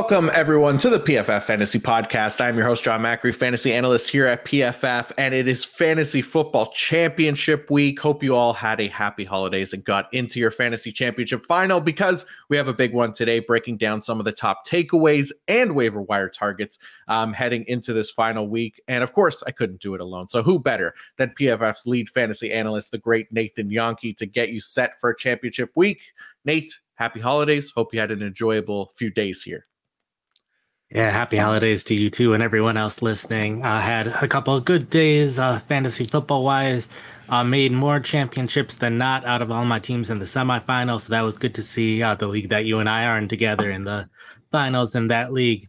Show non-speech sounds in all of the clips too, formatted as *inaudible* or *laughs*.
Welcome, everyone, to the PFF Fantasy Podcast. I'm your host, Jon Macri, fantasy analyst here at PFF, and it is Fantasy Football Championship Week. Hope you all had a happy holidays and got into your Fantasy Championship final because we have a big one today, breaking down some of the top takeaways and waiver wire targets um, heading into this final week. And of course, I couldn't do it alone. So, who better than PFF's lead fantasy analyst, the great Nathan Jahnke, to get you set for championship week? Nate, happy holidays. Hope you had an enjoyable few days here. Yeah, happy holidays to you too and everyone else listening. I uh, had a couple of good days, uh, fantasy football wise. Uh, made more championships than not out of all my teams in the semifinals. So that was good to see uh, the league that you and I are in together in the finals in that league.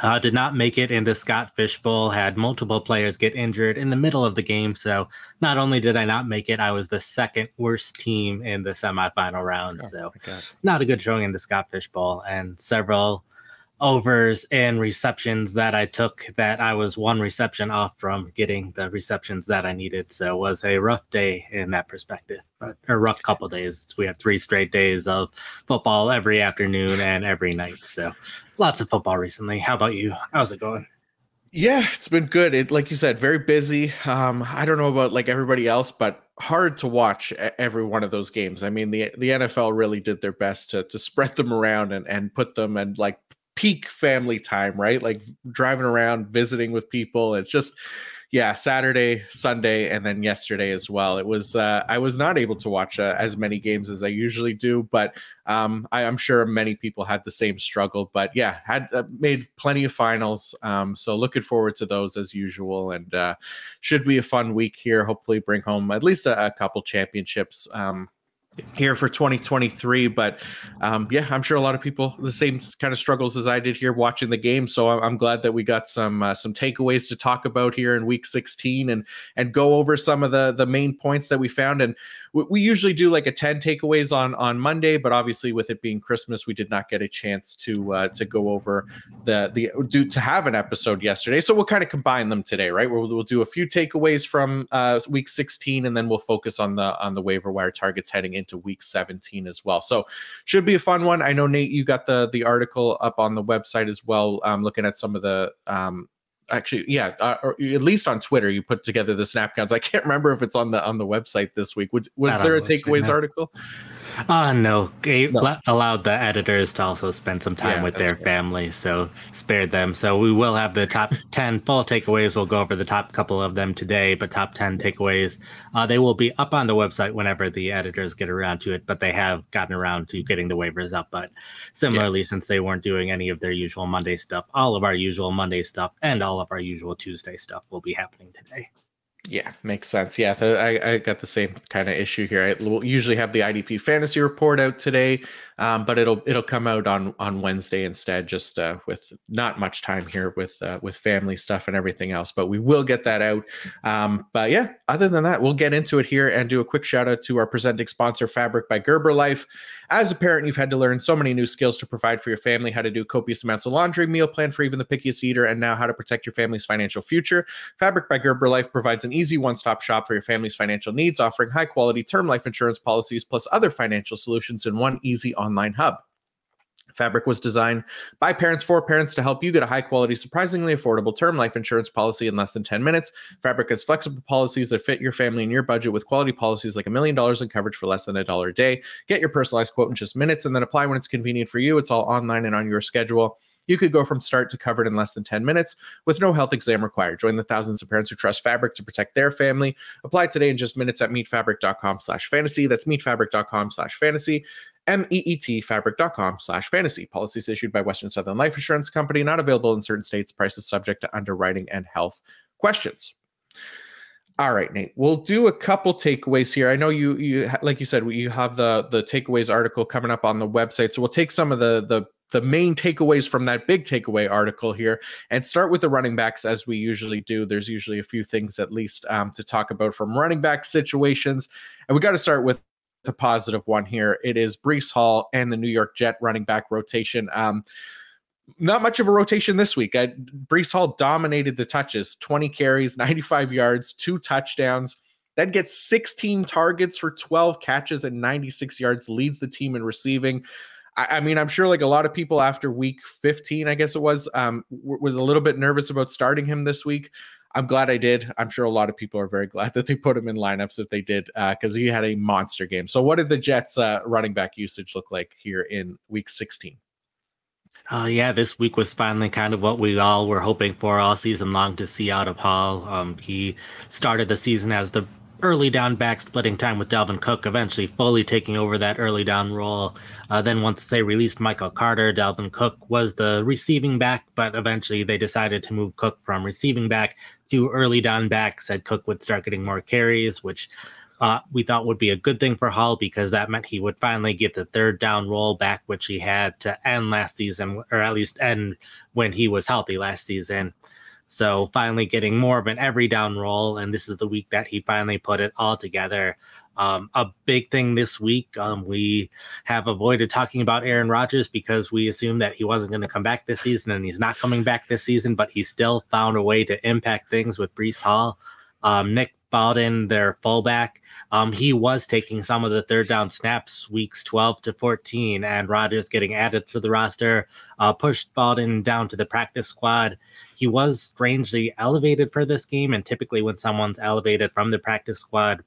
Uh, did not make it in the Scott Fish Bowl. Had multiple players get injured in the middle of the game. So not only did I not make it, I was the second worst team in the semifinal round. Oh, so not a good showing in the Scott Fish Bowl. And several overs and receptions that I took that I was one reception off from getting the receptions that I needed. So it was a rough day in that perspective, but a rough couple days. We have three straight days of football every afternoon and every night. So lots of football recently. How about you? How's it going? Yeah, it's been good. It like you said, very busy. Um, I don't know about like everybody else, but hard to watch every one of those games. I mean, the the NFL really did their best to to spread them around and and put them and like peak family time, right? Like driving around, visiting with people. It's just, yeah, Saturday, Sunday, and then yesterday as well. It was uh, I was not able to watch uh, as many games as I usually do, but um, I, am sure many people had the same struggle. But yeah, had uh, made plenty of finals, um, so looking forward to those as usual, and uh, should be a fun week here. Hopefully, bring home at least a, a couple championships. Um, here for 2023 but um, yeah i'm sure a lot of people the same kind of struggles as i did here watching the game. So i'm, glad that we got some uh, some takeaways to talk about here in week 16 and and go over some of the the main points that we found. And we, we usually do like a 10 takeaways on on monday but obviously with it being christmas we did not get a chance to uh, to go over the the do to have an episode yesterday. So we'll kind of combine them today right? We'll, we'll do a few takeaways from uh, week 16 and then we'll focus on the on the waiver wire targets heading into week 17 as well. So should be a fun one. I know Nate, you got the the article up on the website as well, um, looking at some of the um, actually yeah uh, or at least on twitter you put together the snap counts i can't remember if it's on the on the website this week was, was there a takeaways article uh no. no. allowed the editors to also spend some time yeah, with their families, so spared them. So we will have the top *laughs* 10 full takeaways. We'll go over the top couple of them today, but top 10 takeaways. Uh, they will be up on the website whenever the editors get around to it, but they have gotten around to getting the waivers up. But similarly, yeah. since they weren't doing any of their usual Monday stuff, all of our usual Monday stuff and all of our usual Tuesday stuff will be happening today. Yeah, makes sense. Yeah, I, I got the same kind of issue here. I will usually have the IDP fantasy report out today, um, but it'll it'll come out on on Wednesday instead. Just uh, with not much time here with uh, with family stuff and everything else, but we will get that out. Um, but yeah, other than that, we'll get into it here and do a quick shout out to our presenting sponsor, Fabric by Gerber Life. As a parent, you've had to learn so many new skills to provide for your family: how to do copious amounts of laundry, meal plan for even the pickiest eater, and now how to protect your family's financial future. Fabric by Gerber Life provides an easy one stop shop for your family's financial needs, offering high quality term life insurance policies plus other financial solutions in one easy online hub. Fabric was designed by parents for parents to help you get a high quality, surprisingly affordable term life insurance policy in less than 10 minutes. Fabric has flexible policies that fit your family and your budget with quality policies like a million dollars in coverage for less than a dollar a day. Get your personalized quote in just minutes and then apply when it's convenient for you. It's all online and on your schedule. You could go from start to covered in less than 10 minutes with no health exam required. Join the thousands of parents who trust Fabric to protect their family. Apply today in just minutes at meetfabric.com slash fantasy. That's meetfabric.com slash fantasy. M-E-E-T fabric.com slash fantasy. Policies issued by Western Southern Life Insurance Company, not available in certain states. Prices subject to underwriting and health questions. All right, Nate. We'll do a couple takeaways here. I know you you like you said you have the the takeaways article coming up on the website. So we'll take some of the the the main takeaways from that big takeaway article here and start with the running backs as we usually do. There's usually a few things at least um, to talk about from running back situations. And we got to start with the positive one here. It is Breece Hall and the New York Jet running back rotation. Um, not much of a rotation this week. Uh, Breece Hall dominated the touches 20 carries, 95 yards, two touchdowns. Then gets 16 targets for 12 catches and 96 yards, leads the team in receiving. I, I, mean, I'm sure like a lot of people after week 15, I guess it was, um, w- was a little bit nervous about starting him this week. I'm glad I did. I'm sure a lot of people are very *laughs* glad that they put him in lineups if they did, because uh, he had a monster game. So, what did the Jets' uh, running back usage look like here in week 16? Uh, yeah, this week was finally kind of what we all were hoping for all season long to see out of Hall. Um, he started the season as the early down back, splitting time with Dalvin Cook, eventually fully taking over that early down role. Uh, then once they released Michael Carter, Dalvin Cook was the receiving back, but eventually they decided to move Cook from receiving back to early down back. Said Cook would start getting more carries, which uh, we thought would be a good thing for Hall because that meant he would finally get the third down role back, which he had to end last season, or at least end when he was healthy last season. So finally getting more of an every down role, and this is the week that he finally put it all together. Um, a big thing this week, um, we have avoided talking about Aaron Rodgers because we assumed that he wasn't going to come back this season, and he's not coming back this season. But he still found a way to impact things with Breece Hall. Um, Nick Bawden, their fullback, um, he was taking some of the third down snaps weeks 12 to 14, and Rodgers getting added to the roster uh, pushed Bawden down to the practice squad. He was strangely elevated for this game, and typically when someone's elevated from the practice squad,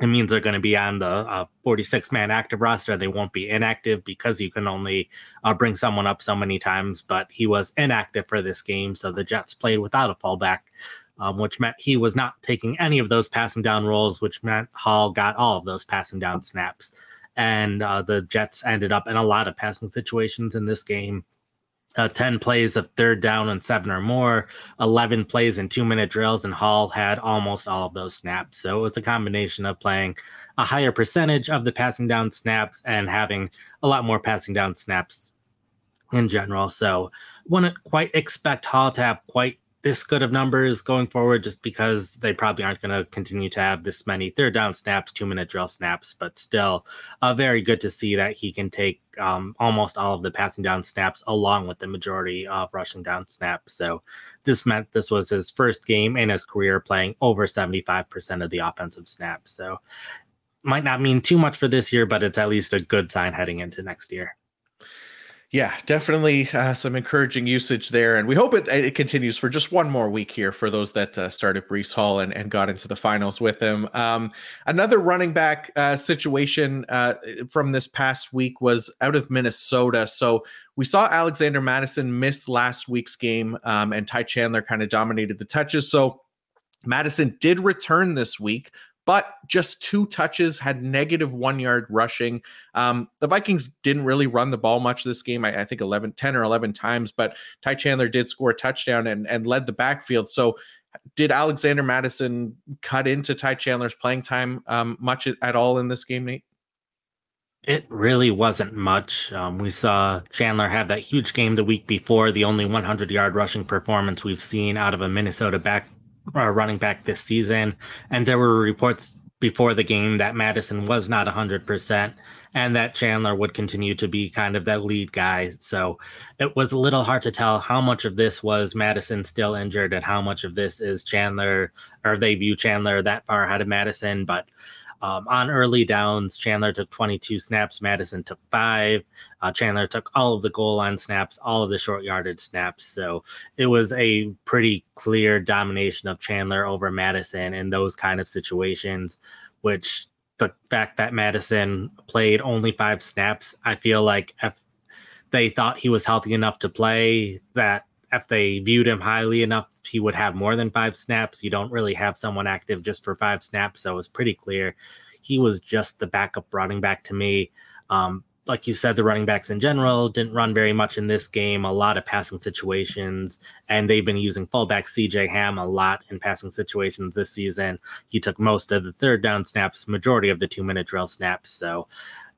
it means they're going to be on the uh, 46 man active roster. They won't be inactive because you can only uh, bring someone up so many times. But he was inactive for this game, so the Jets played without a fullback um, which meant he was not taking any of those passing down roles, which meant Hall got all of those passing down snaps. And uh, the Jets ended up in a lot of passing situations in this game. Uh, 10 plays of third down and seven or more, 11 plays in two minute drills, and Hall had almost all of those snaps. So it was a combination of playing a higher percentage of the passing down snaps and having a lot more passing down snaps in general. So wouldn't quite expect Hall to have quite this good of numbers going forward just because they probably aren't going to continue to have this many third down snaps, two minute drill snaps, but still uh, very good to see that he can take um, almost all of the passing down snaps along with the majority of rushing down snaps. So this meant this was his first game in his career playing over 75% of the offensive snaps. So might not mean too much for this year, but it's at least a good sign heading into next year. Yeah, definitely uh, some encouraging usage there, and we hope it it continues for just one more week here for those that uh, started Breece Hall and, and got into the finals with him. Um, another running back uh, situation uh, from this past week was out of Minnesota. So we saw Alexander Mattison miss last week's game, um, and Ty Chandler kind of dominated the touches. So Mattison did return this week, but just two touches, had negative one yard rushing. Um, the Vikings didn't really run the ball much this game. I, I, think 11, 10 or 11 times, but Ty Chandler did score a touchdown and, and led the backfield. So did Alexander Mattison cut into Ty Chandler's playing time um, much at all in this game, Nate? It really wasn't much. Um, we saw Chandler have that huge game the week before, the only 100 yard rushing performance we've seen out of a Minnesota back uh, running back this season. And there were reports before the game that Mattison was not 100% and that Chandler would continue to be kind of that lead guy. So it was a little hard to tell how much of this was Mattison still injured and how much of this is Chandler or they view Chandler that far ahead of Mattison. But um, on early downs, Chandler took 22 snaps, Mattison took five. Uh, Chandler took all of the goal line snaps, all of the short yardage snaps. So it was a pretty clear domination of Chandler over Mattison in those kind of situations, which the fact that Mattison played only five snaps, I feel like if they thought he was healthy enough to play, that if they viewed him highly enough, he would have more than five snaps. You don't really have someone active just for five snaps, so it's pretty clear he was just the backup running back to me. Um, like you said, the running backs in general didn't run very much in this game, a lot of passing situations, and they've been using fullback CJ Ham a lot in passing situations this season. He took most of the third down snaps, majority of the two minute drill snaps. So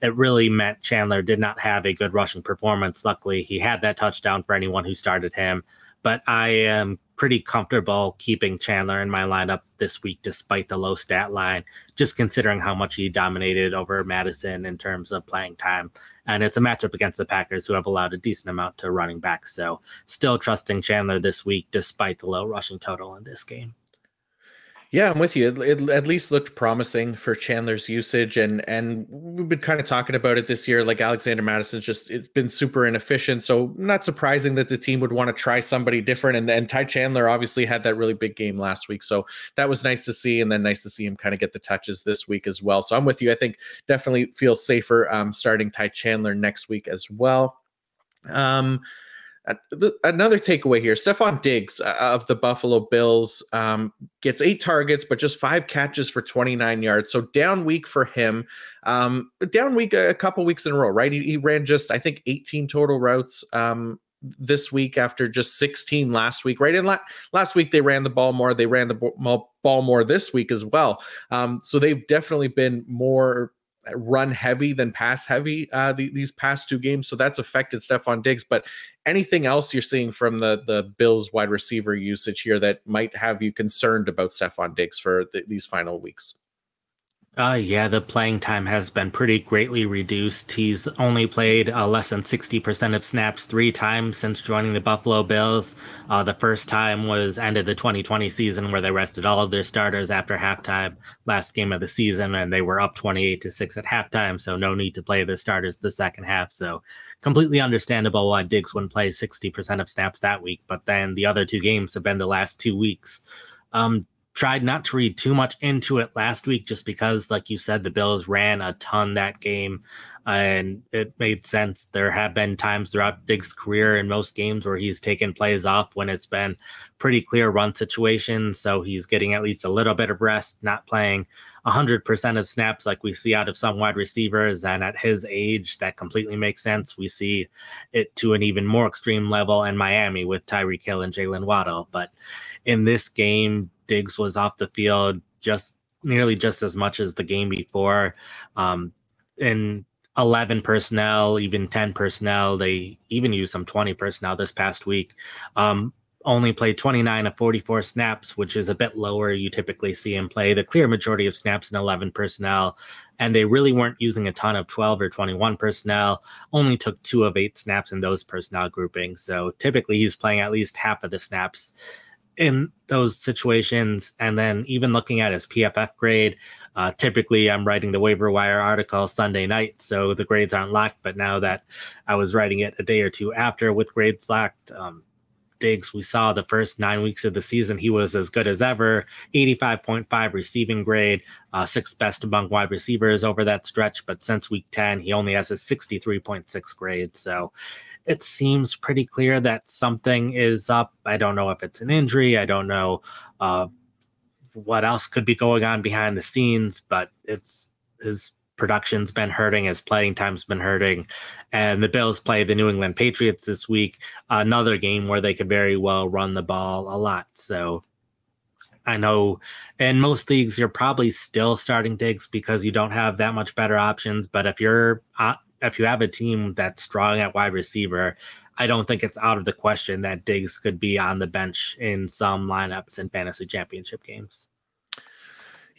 it really meant Chandler did not have a good rushing performance. Luckily, he had that touchdown for anyone who started him. But I am pretty comfortable keeping Chandler in my lineup this week, despite the low stat line, just considering how much he dominated over Mattison in terms of playing time. And it's a matchup against the Packers, who have allowed a decent amount to running back. So still trusting Chandler this week, despite the low rushing total in this game. Yeah, I'm with you. It, it, at least looked promising for Chandler's usage, and and we've been kind of talking about it this year. Like Alexander Mattison's just it's been super inefficient, so not surprising that the team would want to try somebody different. And and Ty Chandler obviously had that really big game last week, so that was nice to see, and then nice to see him kind of get the touches this week as well. So I'm with you. I think definitely feel safer um, starting Ty Chandler next week as well. Um, Another takeaway here Stefon Diggs uh, of the Buffalo Bills um, gets eight targets, but just five catches for 29 yards. So down week for him. Um, down week a couple weeks in a row, right? He, he ran just, I think, 18 total routes um, this week after just 16 last week, right? And la- last week they ran the ball more. They ran the ball more this week as well. Um, so they've definitely been more run heavy than pass heavy uh, the, these past two games. So that's affected Stefon Diggs. But anything else you're seeing from the the Bills wide receiver usage here that might have you concerned about Stefon Diggs for the, these final weeks? Uh, yeah, the playing time has been pretty greatly reduced. He's only played uh, less than 60% of snaps three times since joining the Buffalo Bills. Uh, the first time was end of the 2020 season where they rested all of their starters after halftime, last game of the season, and they were up 28 to 6 at halftime, so no need to play the starters the second half. So completely understandable why Diggs wouldn't play 60% of snaps that week, but then the other two games have been the last two weeks. Um, tried not to read too much into it last week just because like you said the bills ran a ton that game and it made sense. There have been times throughout diggs career in most games where he's taken plays off when it's been pretty clear run situations so he's getting at least a little bit of rest not playing 100% of snaps like we see out of some wide receivers and at his age that completely makes sense. We see it to an even more extreme level in miami with tyreek hill and jaylen waddle but in this game Diggs was off the field just nearly just as much as the game before. Um, in 11 personnel, even 10 personnel, they even used some 20 personnel this past week. Um, only played 29 of 44 snaps, which is a bit lower. You typically see him play the clear majority of snaps in 11 personnel. And they really weren't using a ton of 12 or 21 personnel, only took two of eight snaps in those personnel groupings. So typically he's playing at least half of the snaps in those situations. And then even looking at his PFF grade, uh, typically I'm writing the waiver wire article Sunday night, so the grades aren't locked. But now that I was writing it a day or two after with grades locked, um, Diggs, we saw the first nine weeks of the season, he was as good as ever 85.5 receiving grade, uh, sixth best among wide receivers over that stretch. But since week 10, he only has a 63.6 grade. So it seems pretty clear that something is up. I don't know if it's an injury. I don't know uh, what else could be going on behind the scenes, but it's his production's been hurting, his playing time's been hurting. And the Bills play the New England Patriots this week, another game where they could very well run the ball a lot. So I know in most leagues you're probably still starting Diggs because you don't have that much better options. But if you're uh, if you have a team that's strong at wide receiver, I don't think it's out of the question that Diggs could be on the bench in some lineups in fantasy championship games.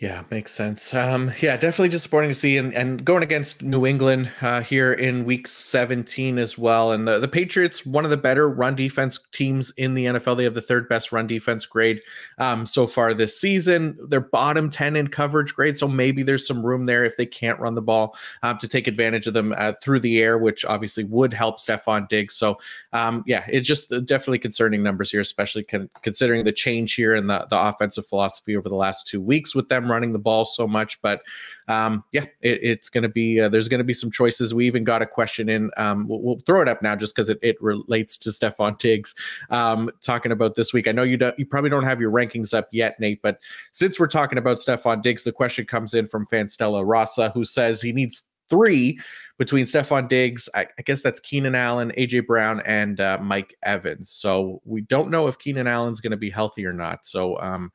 Yeah, makes sense. Um, yeah, definitely disappointing to see, and, and going against New England uh, here in Week 17 as well. And the, the Patriots, one of the better run defense teams in the NFL. They have the third best run defense grade um, so far this season. They're bottom 10 in coverage grade, so maybe there's some room there if they can't run the ball um, to take advantage of them uh, through the air, which obviously would help Stefon Diggs. So um, yeah, it's just definitely concerning numbers here, especially con- considering the change here in the, the offensive philosophy over the last two weeks with them running the ball so much. But um, yeah, it, it's going to be uh, there's going to be some choices. We even got a question in. Um, we'll, we'll, throw it up now just because it, it relates to Stefon Diggs. Um, talking about this week, I know you don't, you probably don't have your rankings up yet, Nate. But since we're talking about Stefon Diggs, the question comes in from fan Stella Rossa, who says he needs three between Stefon Diggs, I, I, guess that's Keenan Allen, AJ Brown, and uh, Mike Evans. So we don't know if Keenan Allen's going to be healthy or not. So um,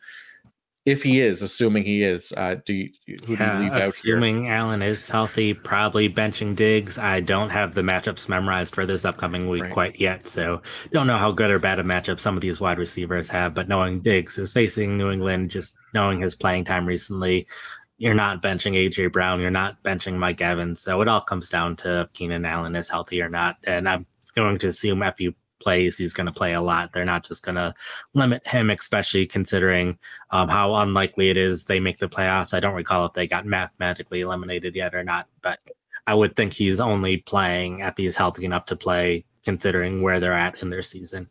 if he is, assuming he is, uh, do you, who do you leave out Assuming here? Allen is healthy, probably benching Diggs. I don't have the matchups memorized for this upcoming week right. quite yet, so don't know how good or bad a matchup some of these wide receivers have. But knowing Diggs is facing New England, just knowing his playing time recently, you're not benching AJ Brown, you're not benching Mike Evans, so it all comes down to if Keenan Allen is healthy or not. And I'm going to assume if you plays, he's going to play a lot. They're not just going to limit him, especially considering um, how unlikely it is they make the playoffs. I don't recall if they got mathematically eliminated yet or not, but I would think he's only playing if he's healthy enough to play, considering where they're at in their season.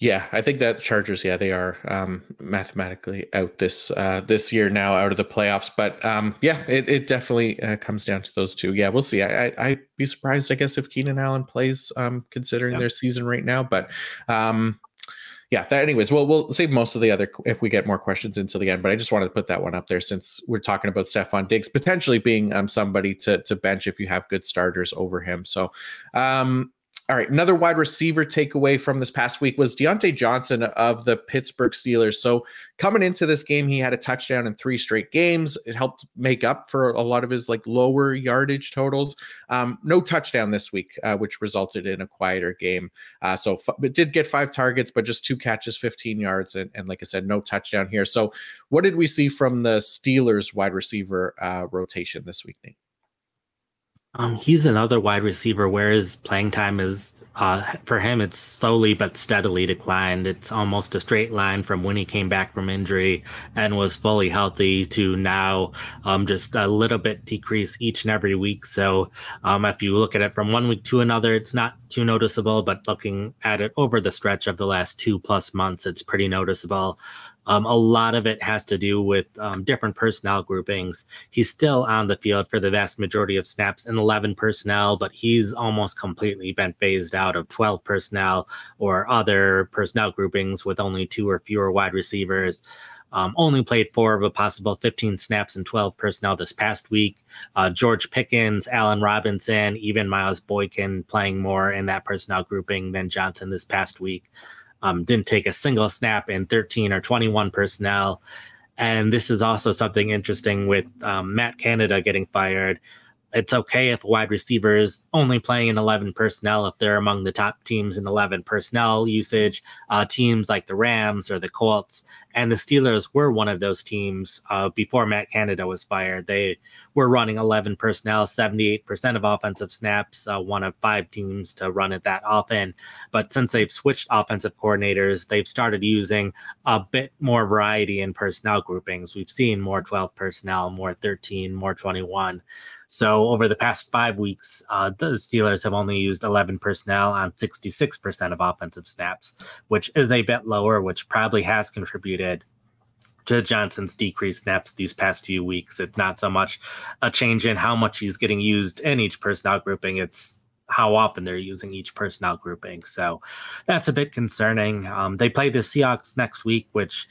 Yeah, I think that Chargers, yeah, they are um, mathematically out this uh, this year now, out of the playoffs. But um, yeah, it, it definitely uh, comes down to those two. Yeah, we'll see. I, I would be surprised, I guess, if Keenan Allen plays, um, considering yep. their season right now. But um, yeah, that, anyways, well, we'll save most of the other if we get more questions until the end. But I just wanted to put that one up there since we're talking about Stefon Diggs potentially being um, somebody to to bench if you have good starters over him. So um, all right, another wide receiver takeaway from this past week was Diontae Johnson of the Pittsburgh Steelers. So coming into this game, he had a touchdown in three straight games. It helped make up for a lot of his like lower yardage totals. Um, no touchdown this week, uh, which resulted in a quieter game. Uh, so f- it did get five targets, but just two catches, 15 yards, and, and like I said, no touchdown here. So what did we see from the Steelers wide receiver uh, rotation this week, Nate? Um, he's another wide receiver where his playing time is, uh, for him, it's slowly but steadily declined. It's almost a straight line from when he came back from injury and was fully healthy to now, um, just a little bit decrease each and every week. So, um, if you look at it from one week to another, it's not too noticeable, but looking at it over the stretch of the last two plus months, it's pretty noticeable. Um, a lot of it has to do with um, different personnel groupings. He's still on the field for the vast majority of snaps in 11 personnel, but he's almost completely been phased out of 12 personnel or other personnel groupings with only two or fewer wide receivers. Um, only played four of a possible 15 snaps and 12 personnel this past week. Uh, George Pickens, Allen Robinson, even Miles Boykin playing more in that personnel grouping than Johnson this past week um, didn't take a single snap in 13 or 21 personnel. And this is also something interesting with um, Matt Canada getting fired it's okay if a wide receiver is only playing in 11 personnel if they're among the top teams in 11 personnel usage. Uh, teams like the Rams or the Colts and the Steelers were one of those teams uh, before Matt Canada was fired. They were running 11 personnel, 78% of offensive snaps, uh, one of five teams to run it that often. But since they've switched offensive coordinators, they've started using a bit more variety in personnel groupings. We've seen more 12 personnel, more 13, more 21. So over the past five weeks, uh, the Steelers have only used 11 personnel on 66% of offensive snaps, which is a bit lower, which probably has contributed to Johnson's decreased snaps these past few weeks. It's not so much a change in how much he's getting used in each personnel grouping. It's how often they're using each personnel grouping. So that's a bit concerning. Um, they play the Seahawks next week, which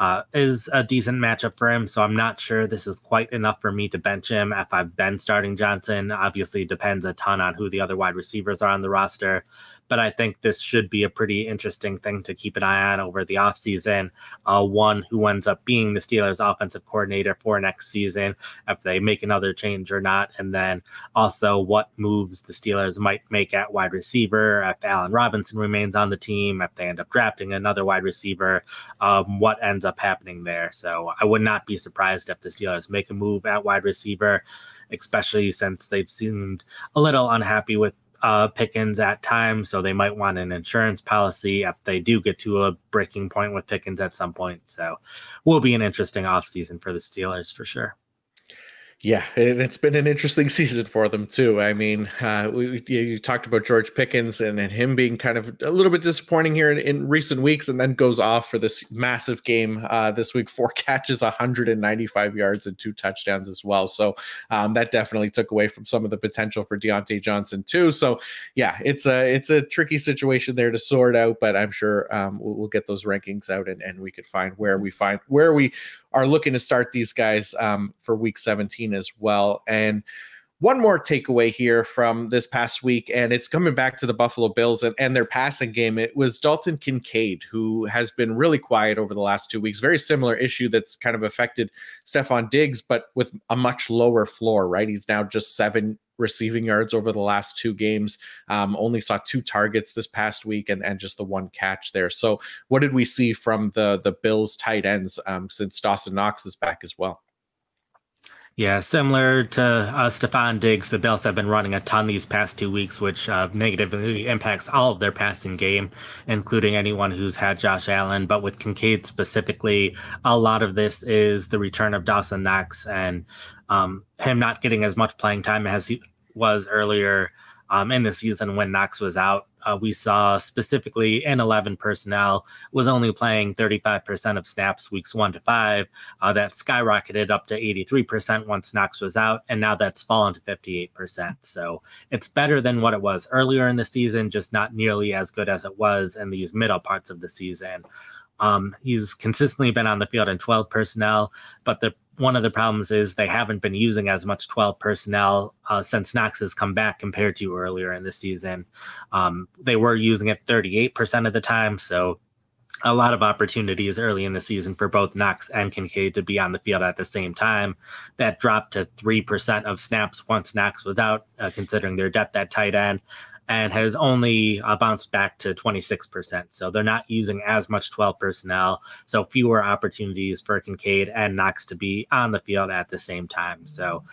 uh, is a decent matchup for him. So I'm not sure this is quite enough for me to bench him if I've been starting Johnson. Obviously, depends a ton on who the other wide receivers are on the roster but I think this should be a pretty interesting thing to keep an eye on over the offseason. Uh, one who ends up being the Steelers' offensive coordinator for next season, if they make another change or not. And then also what moves the Steelers might make at wide receiver, if Allen Robinson remains on the team, if they end up drafting another wide receiver, um, what ends up happening there. So I would not be surprised if the Steelers make a move at wide receiver, especially since they've seemed a little unhappy with uh, Pickens at times, so they might want an insurance policy if they do get to a breaking point with Pickens at some point. So, will be an interesting offseason for the Steelers for sure. Yeah, and it's been an interesting *laughs* season for them too. I mean, uh, we, you talked about George Pickens and, and him being kind of a little bit disappointing here in, in recent weeks, and then goes off for this massive game uh, this week. *laughs* Four catches, 195 yards, and two touchdowns as well. So um, that definitely took away from some of the potential for Diontae Johnson too. So yeah, it's a it's a tricky situation there to sort out, but I'm sure um, we'll, we'll, get those rankings out and, and we could find where we find where we are looking to start these guys um, for week 17 as well. And one more takeaway here from this past week, and it's coming back to the Buffalo Bills and, and, their passing game. It was Dalton Kincaid, who has been really quiet over the last two weeks. Very similar issue that's kind of affected Stefon Diggs, but with a much lower floor, right? He's now just seven receiving yards over the last two games. Um, only saw two targets this past week and, and just the one catch there. So, what did we see from the the Bills tight ends um, since Dawson Knox is back as well? Yeah, similar to uh, Stefon Diggs, the Bills have been running a ton these past two weeks, which uh, negatively impacts all of their passing game, including anyone who's had Josh Allen. But with Kincaid specifically, a lot of this is the return of Dawson Knox and um, him not getting as much playing time as he was earlier um, in the season when Knox was out uh, we saw specifically in 11 personnel was only playing 35% of snaps weeks one to five. Uh, that skyrocketed up to 83% once Knox was out, and now that's fallen to 58%. So it's better than what it was earlier in the season, just not nearly as good as it was in these middle parts of the season. Um, he's consistently been on the field in 12 personnel, but the one of the problems is they haven't been using as much 12 personnel uh, since Knox has come back compared to earlier in the season. Um, they were using it 38% of the time, so a lot of opportunities early in the season for both Knox and Kincaid to be on the field at the same time. That dropped to 3% of snaps once Knox was out, uh, considering their depth at tight end and has only uh, bounced back to 26%. So they're not using as much 12 personnel. So fewer opportunities for Kincaid and Knox to be on the field at the same time. So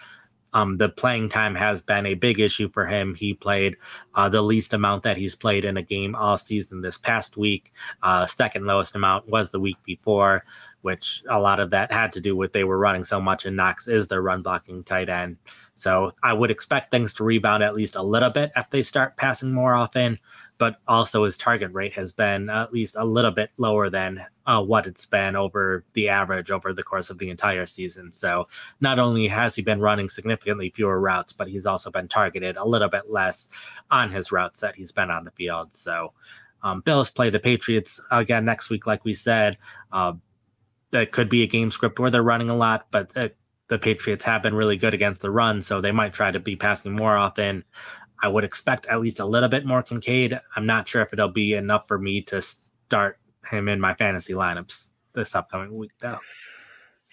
um, the playing time has been a big issue for him. He played uh, the least amount that he's played in a game all season this past week. Uh, second lowest amount was the week before, which a lot of that had to do with they were running so much, and Knox is their run blocking tight end. So I would expect things to rebound at least a little bit if they start passing more often, but also his target rate has been at least a little bit lower than uh, what it's been over the average over the course of the entire season. So not only has he been running significantly fewer routes, but he's also been targeted a little bit less on his routes that he's been on the field. So um, Bills play the Patriots again next week, like we said. Uh, that could be a game script where they're running a lot, but the Patriots have been really good against the run, so they might try to be passing more often. I would expect at least a little bit more Kincaid. I'm not sure if it'll be enough for me to start him in my fantasy lineups this upcoming week, though.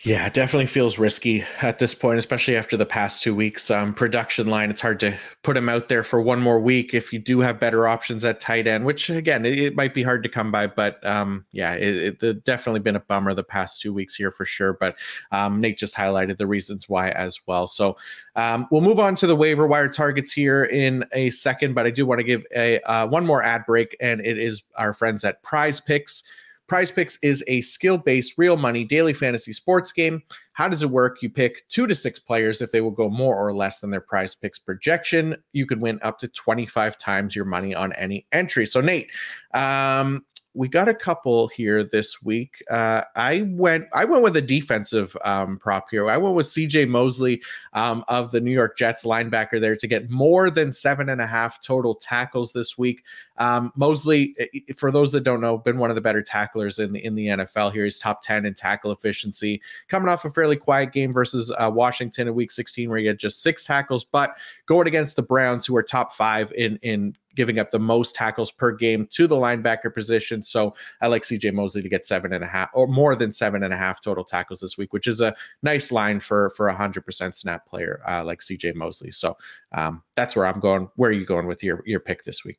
Yeah, it definitely feels risky at this point, especially after the past two weeks. Um, production line, it's hard to put him out there for one more week if you do have better options at tight end, which again, it, it might be hard to come by. But um, yeah, it, it, definitely been a bummer the past two weeks here for sure. But um, Nate just highlighted the reasons why as well. So um, we'll move on to the waiver wire targets here in a second. But I do want to give a uh, one more ad break, and it is our friends at Prize Picks. Prize Picks is a skill based, real money daily fantasy sports game. How does it work? You pick two to six players. If they will go more or less than their prize picks projection, you can win up to 25 times your money on any entry. So, Nate, um, we got a couple here this week. Uh, I went I went with a defensive um, prop here. I went with C.J. Mosley um, of the New York Jets linebacker there to get more than seven and a half total tackles this week. Um, Mosley, for those that don't know, been one of the better tacklers in the in the NFL. Here, he's top ten in tackle efficiency, coming off a fairly quiet game versus uh, Washington in Week 16, where he had just six tackles, but going against the Browns, who are top five in in giving up the most tackles per game to the linebacker position. So I like CJ Mosley to get seven and a half or more than seven and a half total tackles this week, which is a nice line for for a hundred percent snap player uh, like CJ Mosley. So um, that's where I'm going. Where are you going with your your pick this week?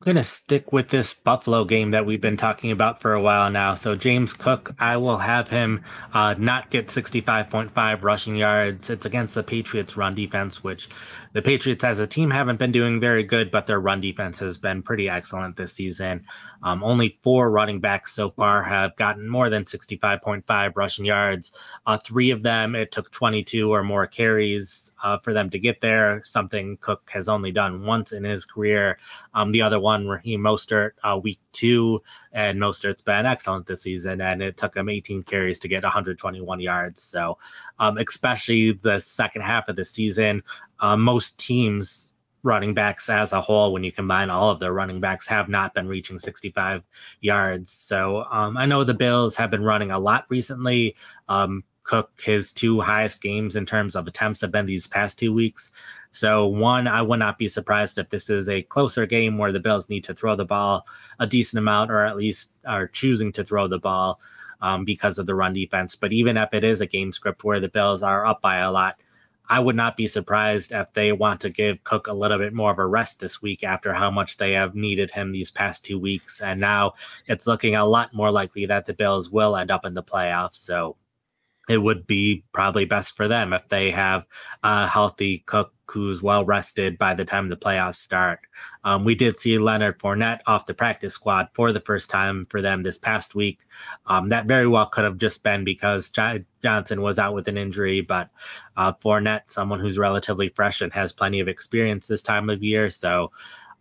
I'm going to stick with this Buffalo game that we've been talking about for a while now. So, James Cook, I will have him uh, not get 65.5 rushing yards. It's against the Patriots' run defense, which the Patriots as a team haven't been doing very good, but their run defense has been pretty excellent this season. Um, only four running backs so far have gotten more than 65.5 rushing yards. Uh, three of them, it took 22 or more carries uh, for them to get there, something Cook has only done once in his career. Um, the other one, Raheem Mostert, uh, week two, and Mostert's been excellent this season, and it took him 18 carries to get 121 yards. So, um, especially the second half of the season, uh, most teams running backs as a whole, when you combine all of their running backs, have not been reaching 65 yards. So um, I know the Bills have been running a lot recently. Um, Cook, his two highest games in terms of attempts have been these past two weeks. So, one, I would not be surprised if this is a closer game where the Bills need to throw the ball a decent amount, or at least are choosing to throw the ball um, because of the run defense. But even if it is a game script where the Bills are up by a lot, I would not be surprised if they want to give Cook a little bit more of a rest this week after how much they have needed him these past two weeks. And now it's looking a lot more likely that the Bills will end up in the playoffs. So it would be probably best for them if they have a healthy Cook who's well rested by the time the playoffs start. Um, we did see Leonard Fournette off the practice squad for the first time for them this past week. Um, that very well could have just been because J- Johnson was out with an injury, but uh, Fournette, someone who's relatively fresh and has plenty of experience this time of year, so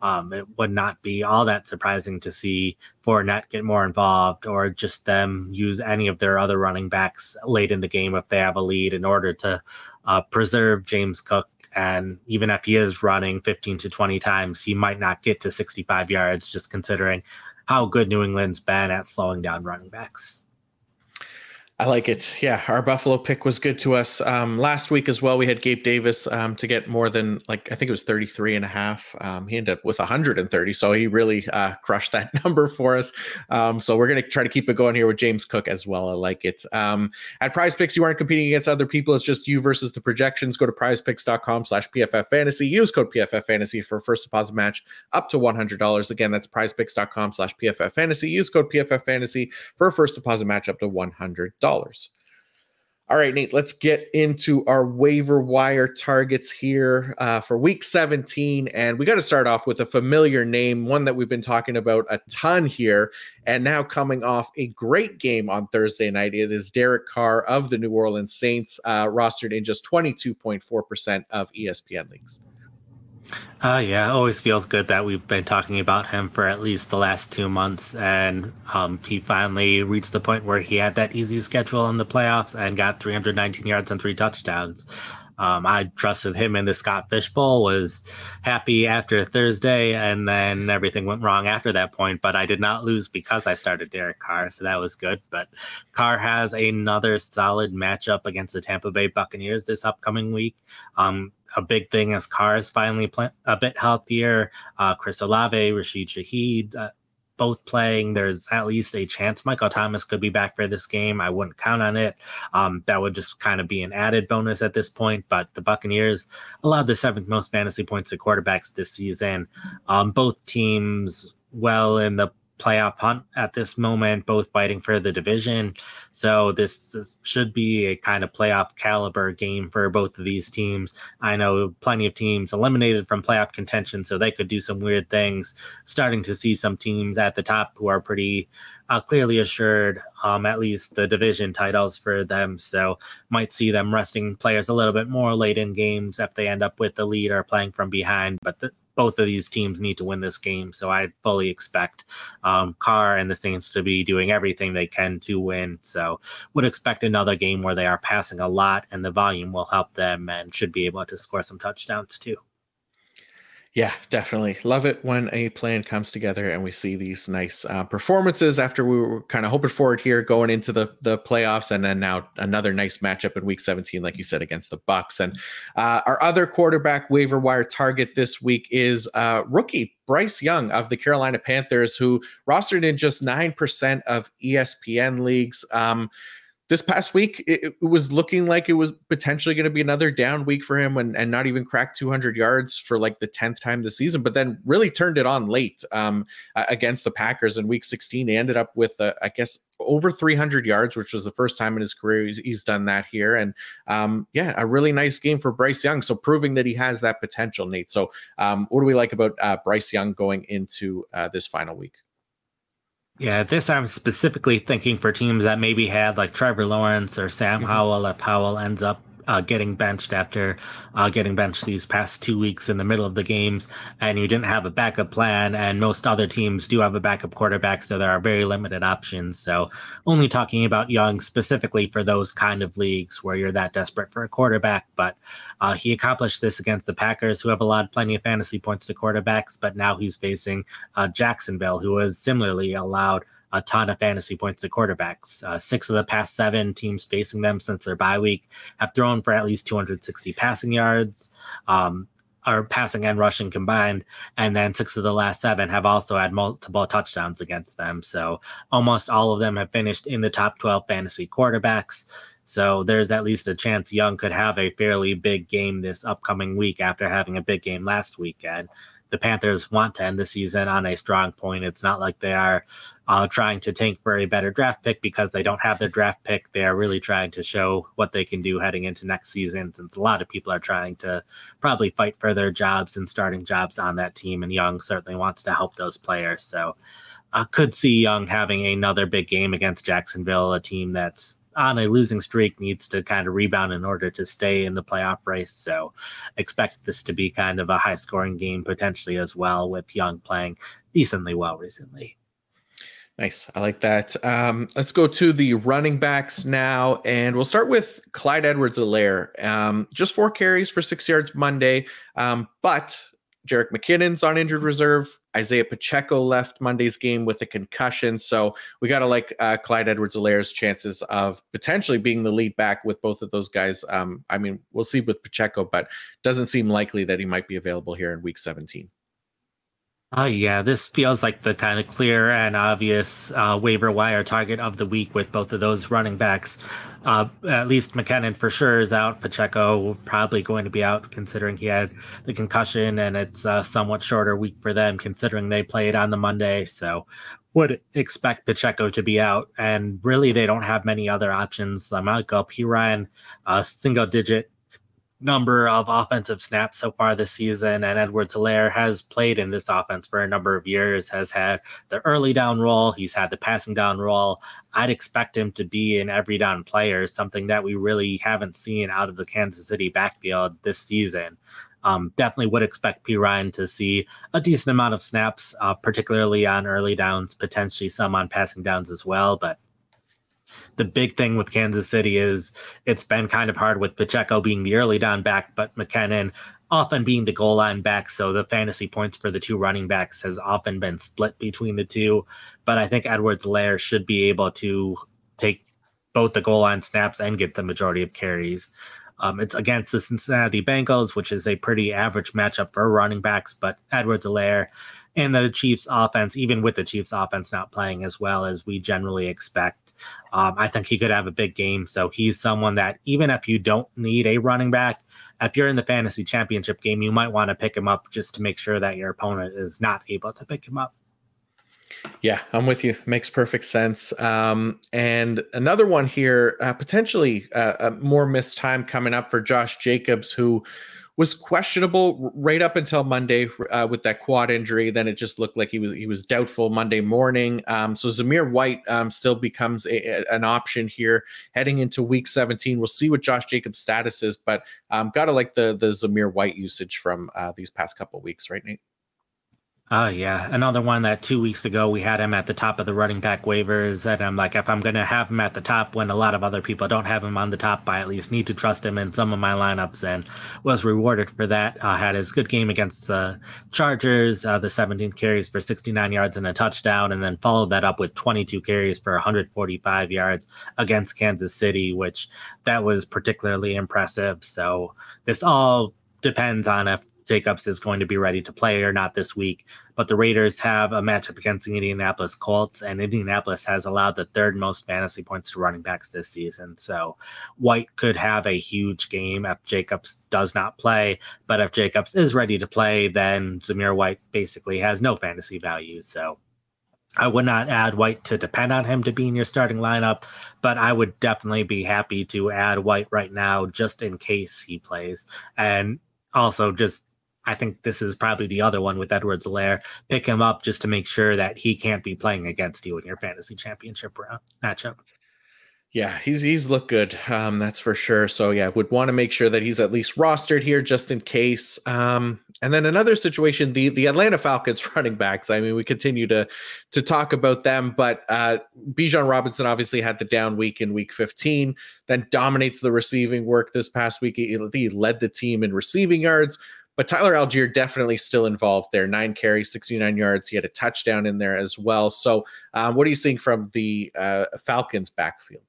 um, it would not be all that surprising to see Fournette get more involved or just them use any of their other running backs late in the game if they have a lead in order to uh, preserve James Cook. And even if he is running 15 to 20 times, he might not get to 65 yards, just considering how good New England's been at slowing down running backs. I like it. Yeah, our Buffalo pick was good to us. Um, last week as well, we had Gabe Davis um, to get more than like I think it was 33 and a half. Um, he ended up with 130, so he really uh, crushed that *laughs* number for us. Um, so we're gonna try to keep it going here with James Cook as well. I like it. Um, at Prize Picks, you aren't competing against other people. It's just you versus the projections. Go to PrizePicks.com/slash PFF Fantasy. Use code PFF Fantasy for first deposit match up to $100. Again, that's PrizePicks.com/slash PFF Fantasy. Use code PFF Fantasy for first deposit match up to $100. All right, Nate, let's get into our waiver wire targets here uh, for week 17. And we got to start off with a familiar name, one that we've been talking about a ton here. And now coming off a great game on Thursday night, it is Derek Carr of the New Orleans Saints, uh, rostered in just 22.4% of ESPN leagues. Uh, yeah, it always feels good that we've been talking about him for at least the last two months, and um, he finally reached the point where he had that easy schedule in the playoffs and got 319 yards and three touchdowns. Um, I trusted him in the Scott Fish Bowl, was happy after Thursday, and then everything went wrong after that point. But I did not lose because I started Derek Carr, so that was good. But Carr has another solid matchup against the Tampa Bay Buccaneers this upcoming week. Um, a big thing as is finally play- a bit healthier. Uh, Chris Olave, Rashid Shaheed, uh, both playing. There's at least a chance Michael Thomas could be back for this game. I wouldn't count on it. Um, that would just kind of be an added bonus at this point. But the Buccaneers allowed the seventh most fantasy points to quarterbacks this season. Um, both teams well in the playoff hunt at this moment, both fighting for the division. So this, this, should be a kind of playoff caliber game for both of these teams. I know plenty of teams eliminated from playoff contention, so they could do some weird things. Starting to see some teams at the top who are pretty uh, clearly assured, um, at least the division titles for them. So might see them resting players a little bit more late in games if they end up with the lead or playing from behind. But the, both of these teams need to win this game. So I fully expect um, Carr and the Saints to be doing everything they can to win. So would expect another game where they are passing a lot and the volume will help them and should be able to score some touchdowns too. Yeah, definitely. Love it when a plan comes together and we see these nice uh, performances after we were kind of hoping for it here going into the the playoffs, and then now another nice matchup in Week 17, like you said, against the Bucs. And uh, our other quarterback waiver wire target this week is uh, rookie Bryce Young of the Carolina Panthers, who rostered in just nine percent of ESPN leagues. Um, this past week, it, it, was looking like it was potentially going to be another down week for him and, and not even crack 200 yards for like the 10th time this season, but then really turned it on late um, against the Packers in week 16. He ended up with, uh, I guess, over 300 yards, which was the first time in his career he's, he's done that here. And um, yeah, a really nice game for Bryce Young. So proving that he has that potential, Nate. So um, what do we like about uh, Bryce Young going into uh, this final week? Yeah, this I'm specifically thinking for teams that maybe had like Trevor Lawrence or Sam mm-hmm. Howell if Howell ends up uh, getting benched after uh, getting benched these past two weeks in the middle of the games, and you didn't have a backup plan. And most other teams do have a backup quarterback, so there are very limited options. So, only talking about Young specifically for those kind of leagues where you're that desperate for a quarterback. But uh, he accomplished this against the Packers, who have allowed plenty of fantasy points to quarterbacks. But now he's facing uh, Jacksonville, who has similarly allowed a ton of fantasy points to quarterbacks. Uh, six of the past seven teams facing them since their bye week have thrown for at least 260 passing yards. Um, or passing and rushing combined, and then six of the last seven have also had multiple touchdowns against them. So almost all of them have finished in the top 12 fantasy quarterbacks. So there's at least a chance Young could have a fairly big game this upcoming week after having a big game last weekend. The Panthers want to end the season on a strong point. It's not like they are uh, trying to tank for a better draft pick because they don't have the draft pick. They are really trying to show what they can do heading into next season, since a lot of people are trying to probably fight for their jobs and starting jobs on that team. And Young certainly wants to help those players. So I could see Young having another big game against Jacksonville, a team that's on a losing streak needs to kind of rebound in order to stay in the playoff race. So expect this to be kind of a high scoring game potentially as well, with Young playing decently well recently. Nice. I like that. Um, let's go to the running backs now, and we'll start with Clyde Edwards Helaire. Um, just four carries for six yards Monday, um, but Jerick McKinnon's on injured reserve. Isaiah Pacheco left Monday's game with a concussion. So we got to like uh, Clyde Edwards Helaire's chances of potentially being the lead back with both of those guys. Um, I mean, we'll see with Pacheco, but doesn't seem likely that he might be available here in week 17. Oh yeah, this feels like the kind of clear and obvious uh, waiver wire target of the week with both of those running backs. Uh, at least McKinnon for sure is out. Pacheco probably going to be out, considering he had the concussion, and it's a somewhat shorter week for them, considering they played on the Monday. So would expect Pacheco to be out, and really they don't have many other options. La'Mical Perine, a single digit number of offensive snaps so far this season, and Edwards Helaire has played in this offense for a number of years, has had the early down role, he's had the passing down role. I'd expect him to be an every down player, something that we really haven't seen out of the Kansas City backfield this season. Um, definitely would expect Perine to see a decent amount of snaps, uh, particularly on early downs, potentially some on passing downs as well. But the big thing with Kansas City is it's been kind of hard with Pacheco being the early down back, but McKinnon often being the goal line back. So the fantasy points for the two running backs has often been split between the two. But I think Edwards Helaire should be able to take both the goal line snaps and get the majority of carries. Um, it's against the Cincinnati Bengals, which is a pretty average matchup for running backs, but Edwards Helaire and the Chiefs offense, even with the Chiefs offense not playing as well as we generally expect, um, I think he could have a big game. So he's someone that even if you don't need a running back, if you're in the fantasy championship game, you might want to pick him up just to make sure that your opponent is not able to pick him up. Yeah, I'm with you. Makes perfect sense. Um, and another one here, uh, potentially uh, a more missed time coming up for Josh Jacobs, who was questionable right up until Monday uh, with that quad injury. Then it just looked like he was he was doubtful Monday morning. Um, so Zamir White um, still becomes a, a, an option here heading into Week 17. We'll see what Josh Jacobs' status is, but um, gotta like the the Zamir White usage from uh, these past couple weeks, right, Nate? Oh yeah, another one that two weeks ago we had him at the top of the running back waivers, and I'm like, if I'm gonna have him at the top when a lot of other people don't have him on the top, I at least need to trust him in some of my lineups, and was rewarded for that. Uh, had his good game against the Chargers, uh, the 17 carries for 69 yards and a touchdown, and then followed that up with 22 carries for 145 yards against Kansas City, which that was particularly impressive. So this all depends on if Jacobs is going to be ready to play or not this week. But the Raiders have a matchup against the Indianapolis Colts, and Indianapolis has allowed the third most fantasy points to running backs this season. So White could have a huge game if Jacobs does not play. But if Jacobs is ready to play, then Zamir White basically has no fantasy value. So I would not add White to depend on him to be in your starting lineup, but I would definitely be happy to add White right now just in case he plays. And also just I think this is probably the other one with Edwards Helaire. Pick him up just to make sure that he can't be playing against you in your fantasy championship matchup. Yeah, he's he's looked good. Um, that's for sure. So yeah, would want to make sure that he's at least rostered here just in case. Um, and then another situation, the the Atlanta Falcons *laughs* running backs. I mean, we continue to to talk about them, but uh Bijan Robinson obviously had the down week in week 15, then dominates the receiving work this past week. He, he led the team in receiving yards, but Tyler Allgeier definitely still involved there. Nine carries, 69 yards. He had a touchdown in there as well. So, um, what do you think from the uh, Falcons' backfield?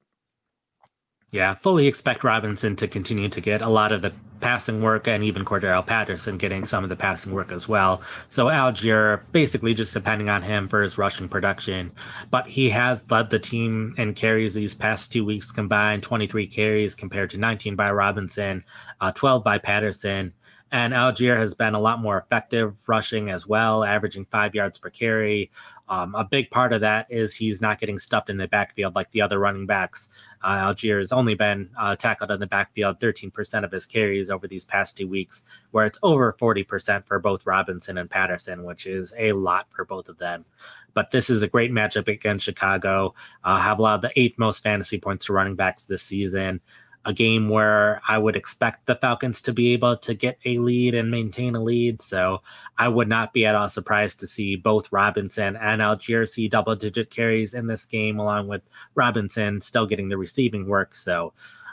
Yeah, fully expect Robinson to continue to get a lot of the passing work and even Cordarrelle Patterson getting some of the passing work as well. So Allgeier basically just depending on him for his rushing production. But he has led the team in carries these past two weeks combined 23 carries compared to 19 by Robinson, uh, 12 by Patterson And Allgeier has been a lot more effective rushing as well, averaging five yards per carry. Um, a big part of that is he's not getting stuffed in the backfield like the other running backs. Uh, Allgeier has only been uh, tackled in the backfield 13% of his carries over these past two weeks, where it's over 40% for both Robinson and Patterson, which is a lot for both of them. But this is a great matchup against Chicago. Uh, have allowed the eighth most fantasy points to running backs this season a game where I would expect the Falcons to be able to get a lead and maintain a lead. So I would not be at all surprised to see both Robinson and Allgeier see double digit carries in this game, along with Robinson still getting the receiving work. So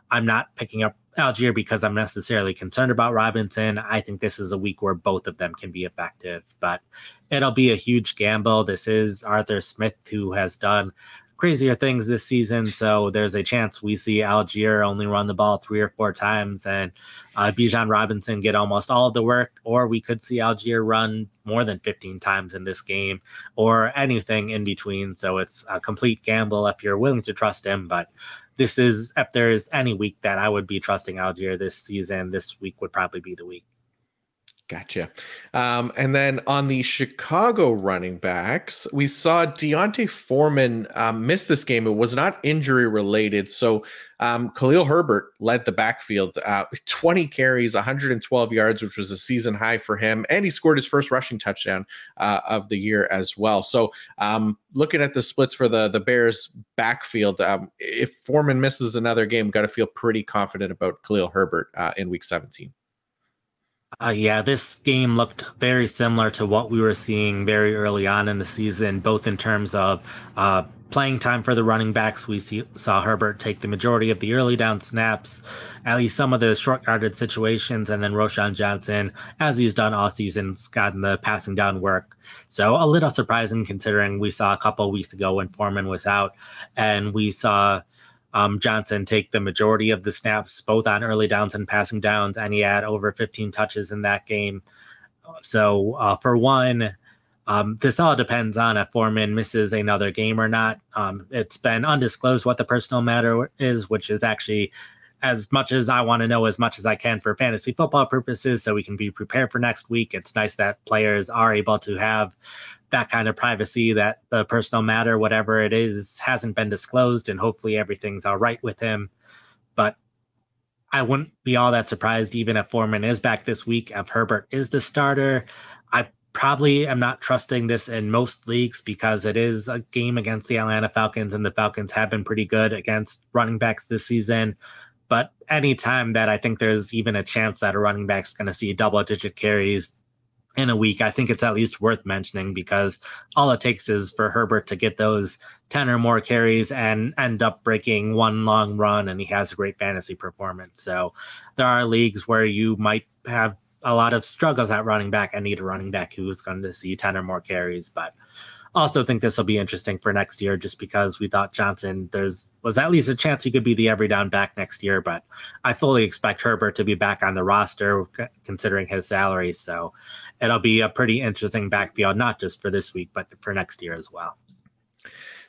I'm not picking up Allgeier because I'm necessarily concerned about Robinson. I think this is a week where both of them can be effective, but it'll be a huge gamble. This is Arthur Smith, who has done crazier things this season. So there's a chance we see Allgeier only run the ball three or four times and uh, Bijan Robinson get almost all of the work, or we could see Allgeier run more than 15 times in this game or anything in between. So it's a complete gamble if you're willing to trust him. But this is, if there's any week that I would be trusting Allgeier this season, this week would probably be the week. Gotcha. Um, and then on the Chicago running backs, we saw D'Onta Foreman um, miss this game. It was not injury related. So um, Khalil Herbert led the backfield, uh, 20 carries, 112 yards, which was a season high for him. And he scored his first rushing touchdown uh, of the year as well. So um, looking at the splits for the, the Bears backfield, um, if Foreman misses another game, got to feel pretty confident about Khalil Herbert uh, in week 17. Uh, yeah, this game looked very similar to what we were seeing very early on in the season, both in terms of uh, playing time for the running backs. We see, saw Herbert take the majority of the early down snaps, at least some of the short yarded situations, and then Roschon Johnson, as he's done all season, gotten the passing down work. So a little surprising considering we saw a couple weeks ago when Foreman was out, and we saw um, Johnson take the majority of the snaps, both on early downs and passing downs, and he had over 15 touches in that game. So, uh, for one, um, this all depends on if Foreman misses another game or not. Um, it's been undisclosed what the personal matter is, which is actually as much as I want to know as much as I can for fantasy football purposes so we can be prepared for next week. It's nice that players are able to have that kind of privacy that the personal matter, whatever it is, hasn't been disclosed, and hopefully everything's all right with him. But I wouldn't be all that surprised even if Foreman is back this week, if Herbert is the starter. I probably am not trusting this in most leagues because it is a game against the Atlanta Falcons, and the Falcons have been pretty good against running backs this season. But anytime that I think there's even a chance that a running back's going to see double digit carries, in a week, I think it's at least worth mentioning because all it takes is for Herbert to get those 10 or more carries and end up breaking one long run, and he has a great fantasy performance. So there are leagues where you might have a lot of struggles at running back I need a running back who's going to see 10 or more carries. But also think this will be interesting for next year just because we thought Johnson there's was at least a chance he could be the every down back next year, but I fully expect Herbert to be back on the roster considering his salary. So it'll be a pretty interesting backfield, not just for this week, but for next year as well.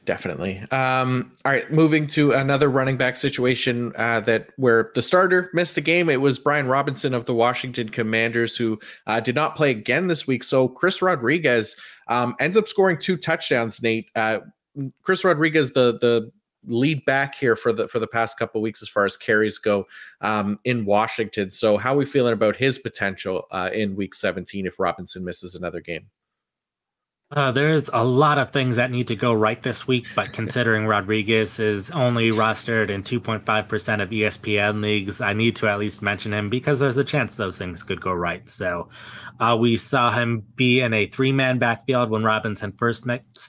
Definitely. Um, all right, moving to another running back situation uh, that where the starter missed the game. It was Brian Robinson of the Washington Commanders who uh, did not play again this week. So Chris Rodriguez um, ends up scoring two touchdowns. Nate, uh, Chris Rodriguez, the the lead back here for the for the past couple weeks as far as carries go um, in Washington. So how are we feeling about his potential uh, in Week 17 if Robinson misses another game? Uh, there's a lot of things that need to go right this week, but considering Rodriguez is only rostered in 2.5% of ESPN leagues, I need to at least mention him because there's a chance those things could go right. So uh, we saw him be in a three man backfield when Robinson first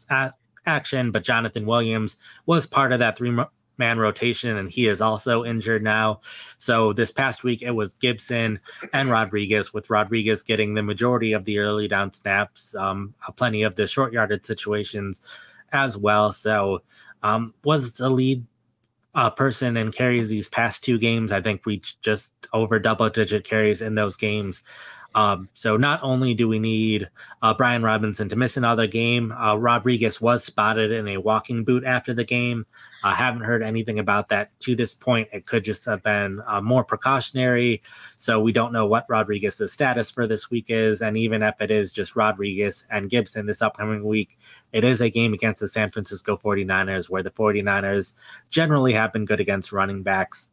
at action, but Jonathan Williams was part of that three man rotation, and he is also injured now. So this past week, it was Gibson and Rodriguez, with Rodriguez getting the majority of the early down snaps, um, plenty of the short yarded situations as well. So um, was the lead uh, person and carries these past two games. I think we just over double digit carries in those games. Um, so not only do we need uh, Brian Robinson to miss another game, uh, Rodriguez was spotted in a walking boot after the game. I haven't heard anything about that to this point. It could just have been uh, more precautionary. So we don't know what Rodriguez's status for this week is. And even if it is just Rodriguez and Gibson this upcoming week, it is a game against the San Francisco 49ers where the 49ers generally have been good against running backs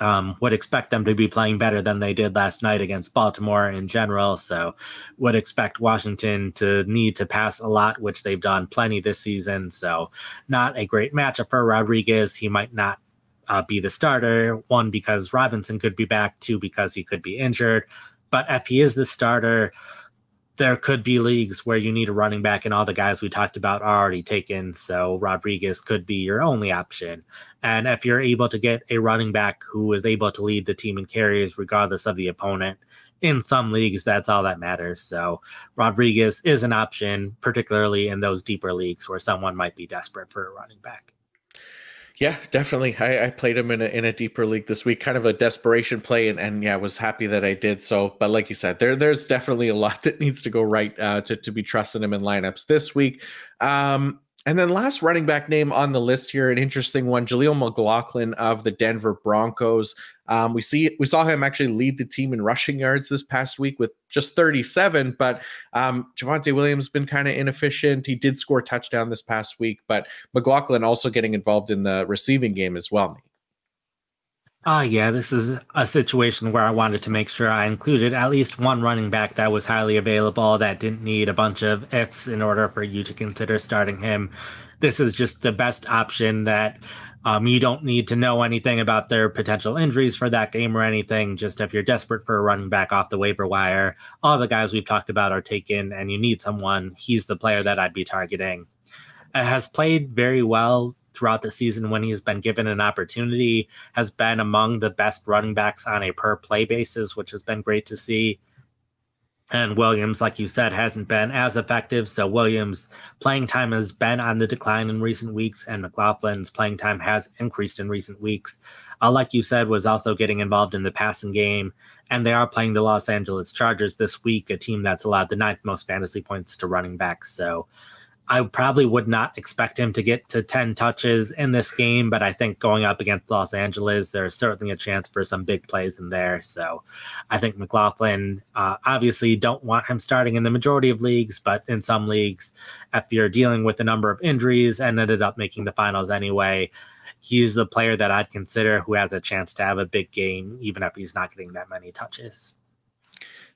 um, would expect them to be playing better than they did last night against Baltimore in general. So, would expect Washington to need to pass a lot, which they've done plenty this season. So, not a great matchup for Rodriguez. He might not uh, be the starter. One, because Robinson could be back. Two, because he could be injured. But if he is the starter, there could be leagues where you need a running back, and all the guys we talked about are already taken. So Rodriguez could be your only option. And if you're able to get a running back who is able to lead the team in carries, regardless of the opponent, in some leagues, that's all that matters. So Rodriguez is an option, particularly in those deeper leagues where someone might be desperate for a running back. Yeah, definitely. I, I, played him in a in a deeper league this week, kind of a desperation play, and, and yeah, was happy that I did so. But like you said, there there's definitely a lot *laughs* that needs to go right uh, to to be trusting him in lineups this week. Um, and then last running back name on the list here, an interesting one, Jaleel McLaughlin of the Denver Broncos. Um, we see we saw him actually lead the team in rushing yards this past week with just 37, but um, Javonte Williams has been kind of inefficient. He did score a touchdown this past week, but McLaughlin also getting involved in the receiving game as well. Oh, yeah, this is a situation where I wanted to make sure I included at least one running back that was highly available that didn't need a bunch of ifs in order for you to consider starting him. This is just the best option that um, you don't need to know anything about their potential injuries for that game or anything. Just if you're desperate for a running back off the waiver wire, all the guys we've talked about are taken and you need someone, he's the player that I'd be targeting. Has played very well throughout the season when he's been given an opportunity, has been among the best running backs on a per play basis, which has been great to see. And Williams, like you said, hasn't been as effective. So Williams' playing time has been on the decline in recent weeks, and McLaughlin's playing time has increased in recent weeks. Uh, like you said, was also getting involved in the passing game. And they are playing the Los Angeles Chargers this week, a team that's allowed the ninth most fantasy points to running backs. So I probably would not expect him to get to 10 touches in this game, but I think going up against Los Angeles, there's certainly a chance for some big plays in there. So I think McLaughlin, uh, obviously, don't want him starting in the majority of leagues, but in some leagues, if you're dealing with a number of injuries and ended up making the finals anyway, he's the player that I'd consider who has a chance to have a big game, even if he's not getting that many touches.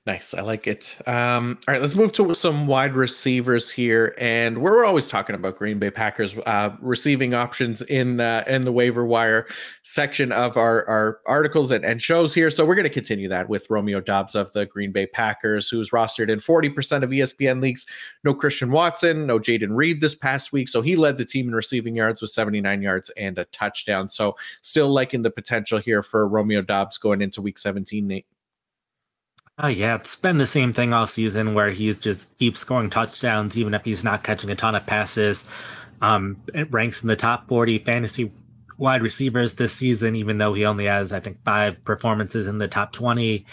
Nice. I like it. Um, all right, let's move to some wide receivers here. And we're always talking about Green Bay Packers uh, receiving options in uh, in the waiver wire section of our, our articles and, and shows here. So we're going to continue that with Romeo Doubs of the Green Bay Packers, who's rostered in 40% of ESPN leagues. No Christian Watson, no Jayden Reed this past week. So he led the team in receiving yards with 79 yards and a touchdown. So still liking the potential here for Romeo Doubs going into week 17, Nate. Oh yeah, it's been the same thing all season where he's just keeps scoring touchdowns even if he's not catching a ton of passes. Um, it ranks in the top 40 fantasy wide receivers this season, even though he only has I think five performances in the top 20.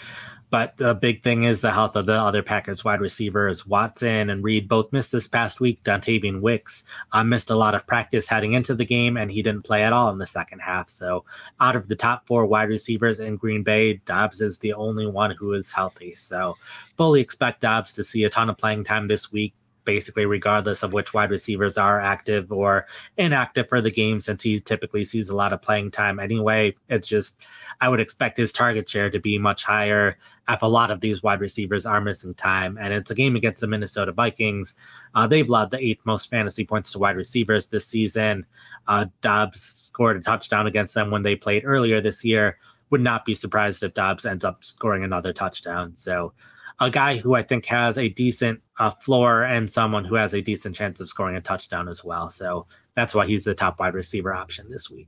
But the big thing is the health of the other Packers wide receivers. Watson and Reed both missed this past week. Dontayvion Wicks uh, missed a lot of practice heading into the game, and he didn't play at all in the second half. So, out of the top four wide receivers in Green Bay, Doubs is the only one who is healthy. So, fully expect Doubs to see a ton of playing time this week basically regardless of which wide receivers are active or inactive for the game since he typically sees a lot of playing time anyway it's just i would expect his target share to be much higher if a lot of these wide receivers are missing time. And it's a game against the minnesota vikings. Uh, they've allowed the eighth most fantasy points to wide receivers this season. Uh, doubs scored a touchdown against them when they played earlier this year. Would not be surprised if doubs ends up scoring another touchdown. So a guy who I think has a decent uh, floor and someone who has a decent chance of scoring a touchdown as well. So that's why he's the top wide receiver option this week.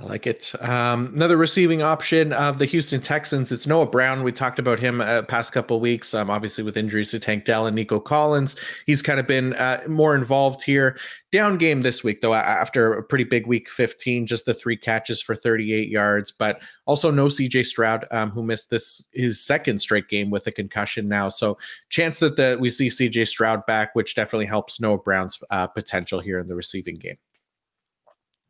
I like it. Um, another receiving option of the Houston Texans. It's Noah Brown. We talked about him uh, past couple weeks. Um, obviously with injuries to Tank Dell and Nico Collins, he's kind of been uh, more involved here. Down game this week though, after a pretty big week 15, just the three catches for 38 yards, but also no CJ Stroud, um, who missed this his second straight game with a concussion now. So chance that the, we see CJ Stroud back, which definitely helps Noah Brown's uh, potential here in the receiving game.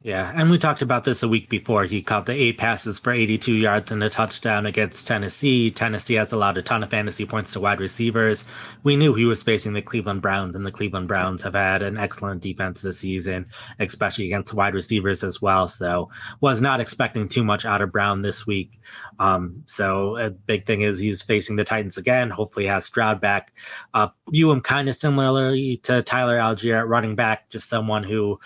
Yeah, and we talked about this a week before. He caught the eight passes for 82 yards and a touchdown against Tennessee. Tennessee has allowed a ton of fantasy points to wide receivers. We knew he was facing the Cleveland Browns, and the Cleveland Browns have had an excellent defense this season, especially against wide receivers as well. So, was not expecting too much out of Brown this week. Um, so, a big thing is he's facing the Titans again. Hopefully, has Stroud back. Uh, view him kind of similarly to Tyler Allgeier at running back, just someone who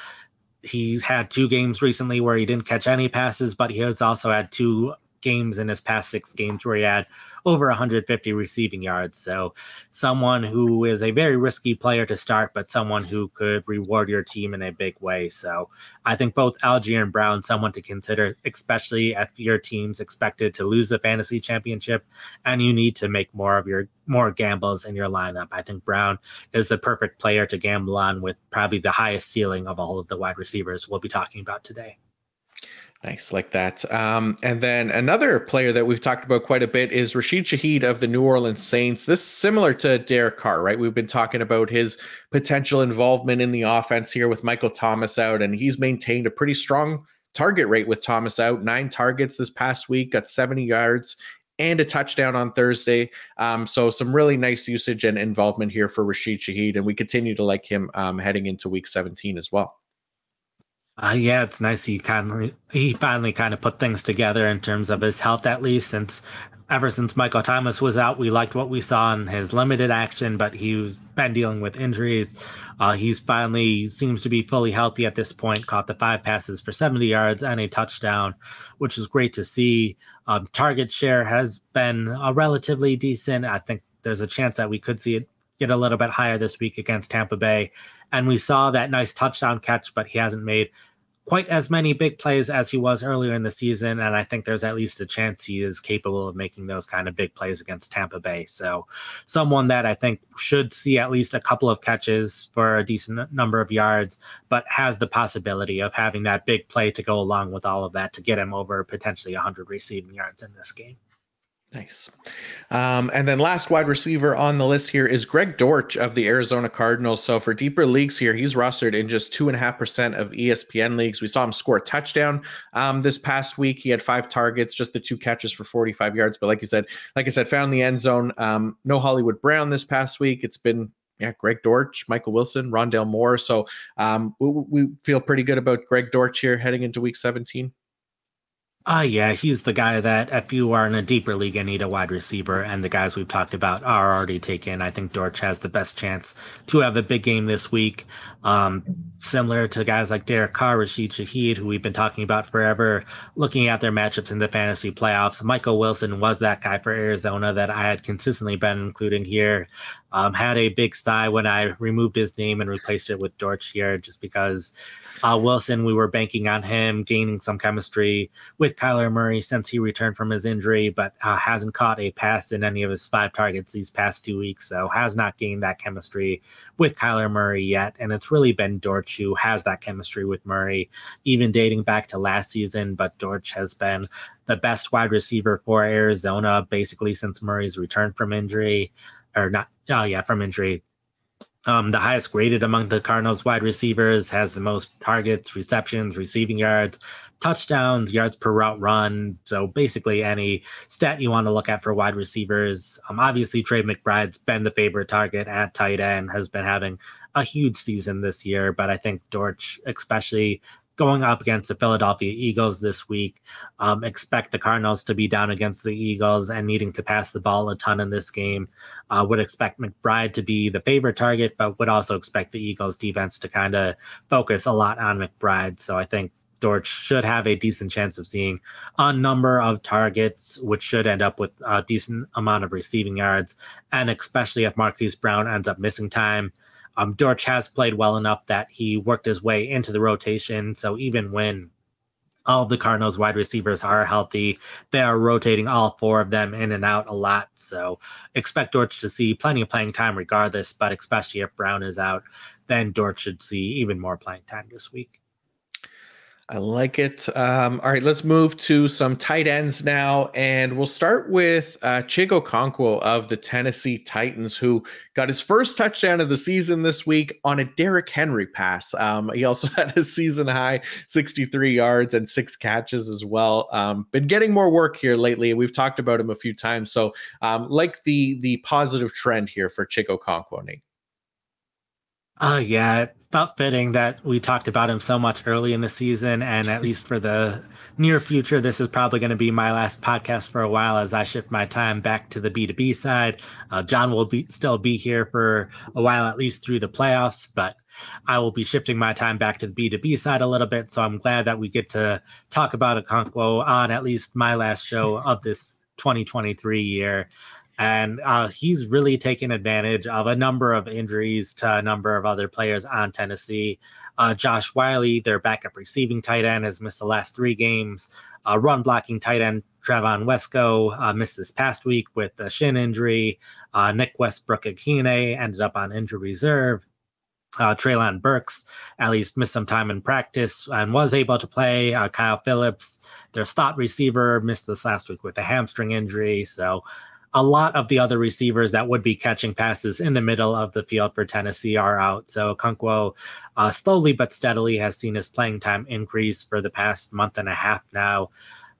he had two games recently where he didn't catch any passes, but he has also had two games in his past six games where he had over 150 receiving yards. So, someone who is a very risky player to start, but someone who could reward your team in a big way. So, I think both Allgeier and Brown, someone to consider, especially if your team's expected to lose the fantasy championship and you need to make more of your more gambles in your lineup. I think Brown is the perfect player to gamble on with probably the highest ceiling of all of the wide receivers we'll be talking about today. Nice, like that. Um, and then another player that we've talked about quite a bit is Rashid Shaheed of the New Orleans Saints. This is similar to Derek Carr, right? We've been talking about his potential involvement in the offense here with Michael Thomas out, and he's maintained a pretty strong target rate with Thomas out. Nine targets this past week, got 70 yards and a touchdown on Thursday. Um, so some really nice usage and involvement here for Rashid Shaheed, and we continue to like him um, heading into week 17 as well. Uh, yeah, it's nice he kind he finally kind of put things together in terms of his health at least since ever since Michael Thomas was out, we liked what we saw in his limited action, but he's been dealing with injuries. Uh, he's finally seems to be fully healthy at this point. Caught the five passes for 70 yards and a touchdown, which is great to see. Um, target share has been uh, relatively decent. I think there's a chance that we could see it get a little bit higher this week against Tampa Bay. And we saw that nice touchdown catch, but he hasn't made quite as many big plays as he was earlier in the season. And I think there's at least a chance he is capable of making those kind of big plays against Tampa Bay. So, someone that I think should see at least a couple of catches for a decent number of yards, but has the possibility of having that big play to go along with all of that to get him over potentially 100 receiving yards in this game. Nice. Um, and then last wide receiver on the list here is Greg Dortch of the Arizona Cardinals. So for deeper leagues here, he's rostered in just two and a half percent of ESPN leagues. We saw him score a touchdown um, this past week. He had five targets, just the two catches for 45 yards. But like you said, like I said, found the end zone. Um, no Hollywood Brown this past week. It's been yeah, Greg Dortch, Michael Wilson, Rondale Moore. So um, we, we feel pretty good about Greg Dortch here heading into week 17. Ah, uh, yeah, he's the guy that if you are in a deeper league and need a wide receiver, and the guys we've talked about are already taken, I think Dortch has the best chance to have a big game this week. Um, similar to guys like Derek Carr, Rashid Shaheed, who we've been talking about forever, looking at their matchups in the fantasy playoffs. Michael Wilson was that guy for Arizona that I had consistently been including here. Um, had a big sigh when I removed his name and replaced it with Dortch here, just because uh, Wilson, we were banking on him gaining some chemistry with Kyler Murray since he returned from his injury, but uh, hasn't caught a pass in any of his five targets these past two weeks. So has not gained that chemistry with Kyler Murray yet. And it's really been Dortch who has that chemistry with Murray, even dating back to last season. But Dortch has been the best wide receiver for Arizona basically since Murray's return from injury, or not, oh yeah, from injury um, the highest graded among the Cardinals wide receivers, has the most targets, receptions, receiving yards, touchdowns, yards per route run. So basically, any stat you want to look at for wide receivers. Um, obviously, Trey McBride's been the favorite target at tight end, has been having a huge season this year. But I think Dortch, especially going up against the Philadelphia Eagles this week. Um, expect the Cardinals to be down against the Eagles and needing to pass the ball a ton in this game. Uh, would expect McBride to be the favorite target, but would also expect the Eagles defense to kind of focus a lot on McBride. So I think Dortch should have a decent chance of seeing a number of targets, which should end up with a decent amount of receiving yards. And especially if Marquise Brown ends up missing time, um, Dortch has played well enough that he worked his way into the rotation. So even when all of the Cardinals wide receivers are healthy. They are rotating all four of them in and out a lot. So expect Dortch to see plenty of playing time regardless, but especially if Brown is out, then Dortch should see even more playing time this week. I like it. Um, all right, let's move to some tight ends now, and we'll start with uh, Chig Okonkwo of the Tennessee Titans, who got his first touchdown of the season this week on a Derrick Henry pass. Um, he also *laughs* had a season high 63 yards and six catches as well. Um, been getting more work here lately. We've talked about him a few times, so um, like the the positive trend here for Chig Okonkwo, Nate. Oh, yeah. It felt fitting that we talked about him so much early in the season. And at least for the near future, this is probably going to be my last podcast for a while as I shift my time back to the B2B side. Uh, Jon will be still be here for a while, at least through the playoffs, but I will be shifting my time back to the B2B side a little bit. So I'm glad that we get to talk about Okonkwo on at least my last show of this 2023 year and uh, he's really taken advantage of a number of injuries to a number of other players on Tennessee. Uh, Josh Whyle, their backup receiving tight end, has missed the last three games. Uh, run blocking tight end Trevon Wesco uh, missed this past week with a shin injury. Uh, Nick Westbrook-Ikhine ended up on injury reserve. Uh, Treylon Burks at least missed some time in practice and was able to play. Uh, Kyle Phillips, their slot receiver, missed this last week with a hamstring injury. So a lot of the other receivers that would be catching passes in the middle of the field for Tennessee are out. So Okonkwo uh, slowly but steadily has seen his playing time increase for the past month and a half now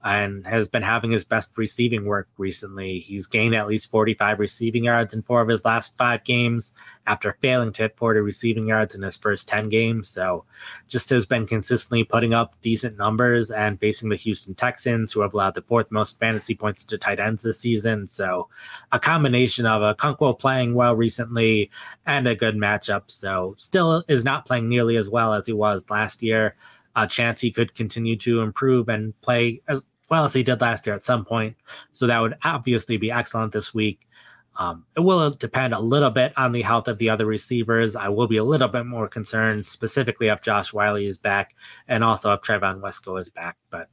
and has been having his best receiving work recently. He's gained at least 45 receiving yards in four of his last five games after failing to hit 40 receiving yards in his first 10 games. So just has been consistently putting up decent numbers and facing the Houston Texans, who have allowed the fourth most fantasy points to tight ends this season. So a combination of Okonkwo playing well recently and a good matchup. So still is not playing nearly as well as he was last year a chance he could continue to improve and play as well as he did last year at some point. So that would obviously be excellent this week. Um, it will depend a little bit on the health of the other receivers. I will be a little bit more concerned specifically if Josh Whyle is back and also if Trevon Wesco is back. But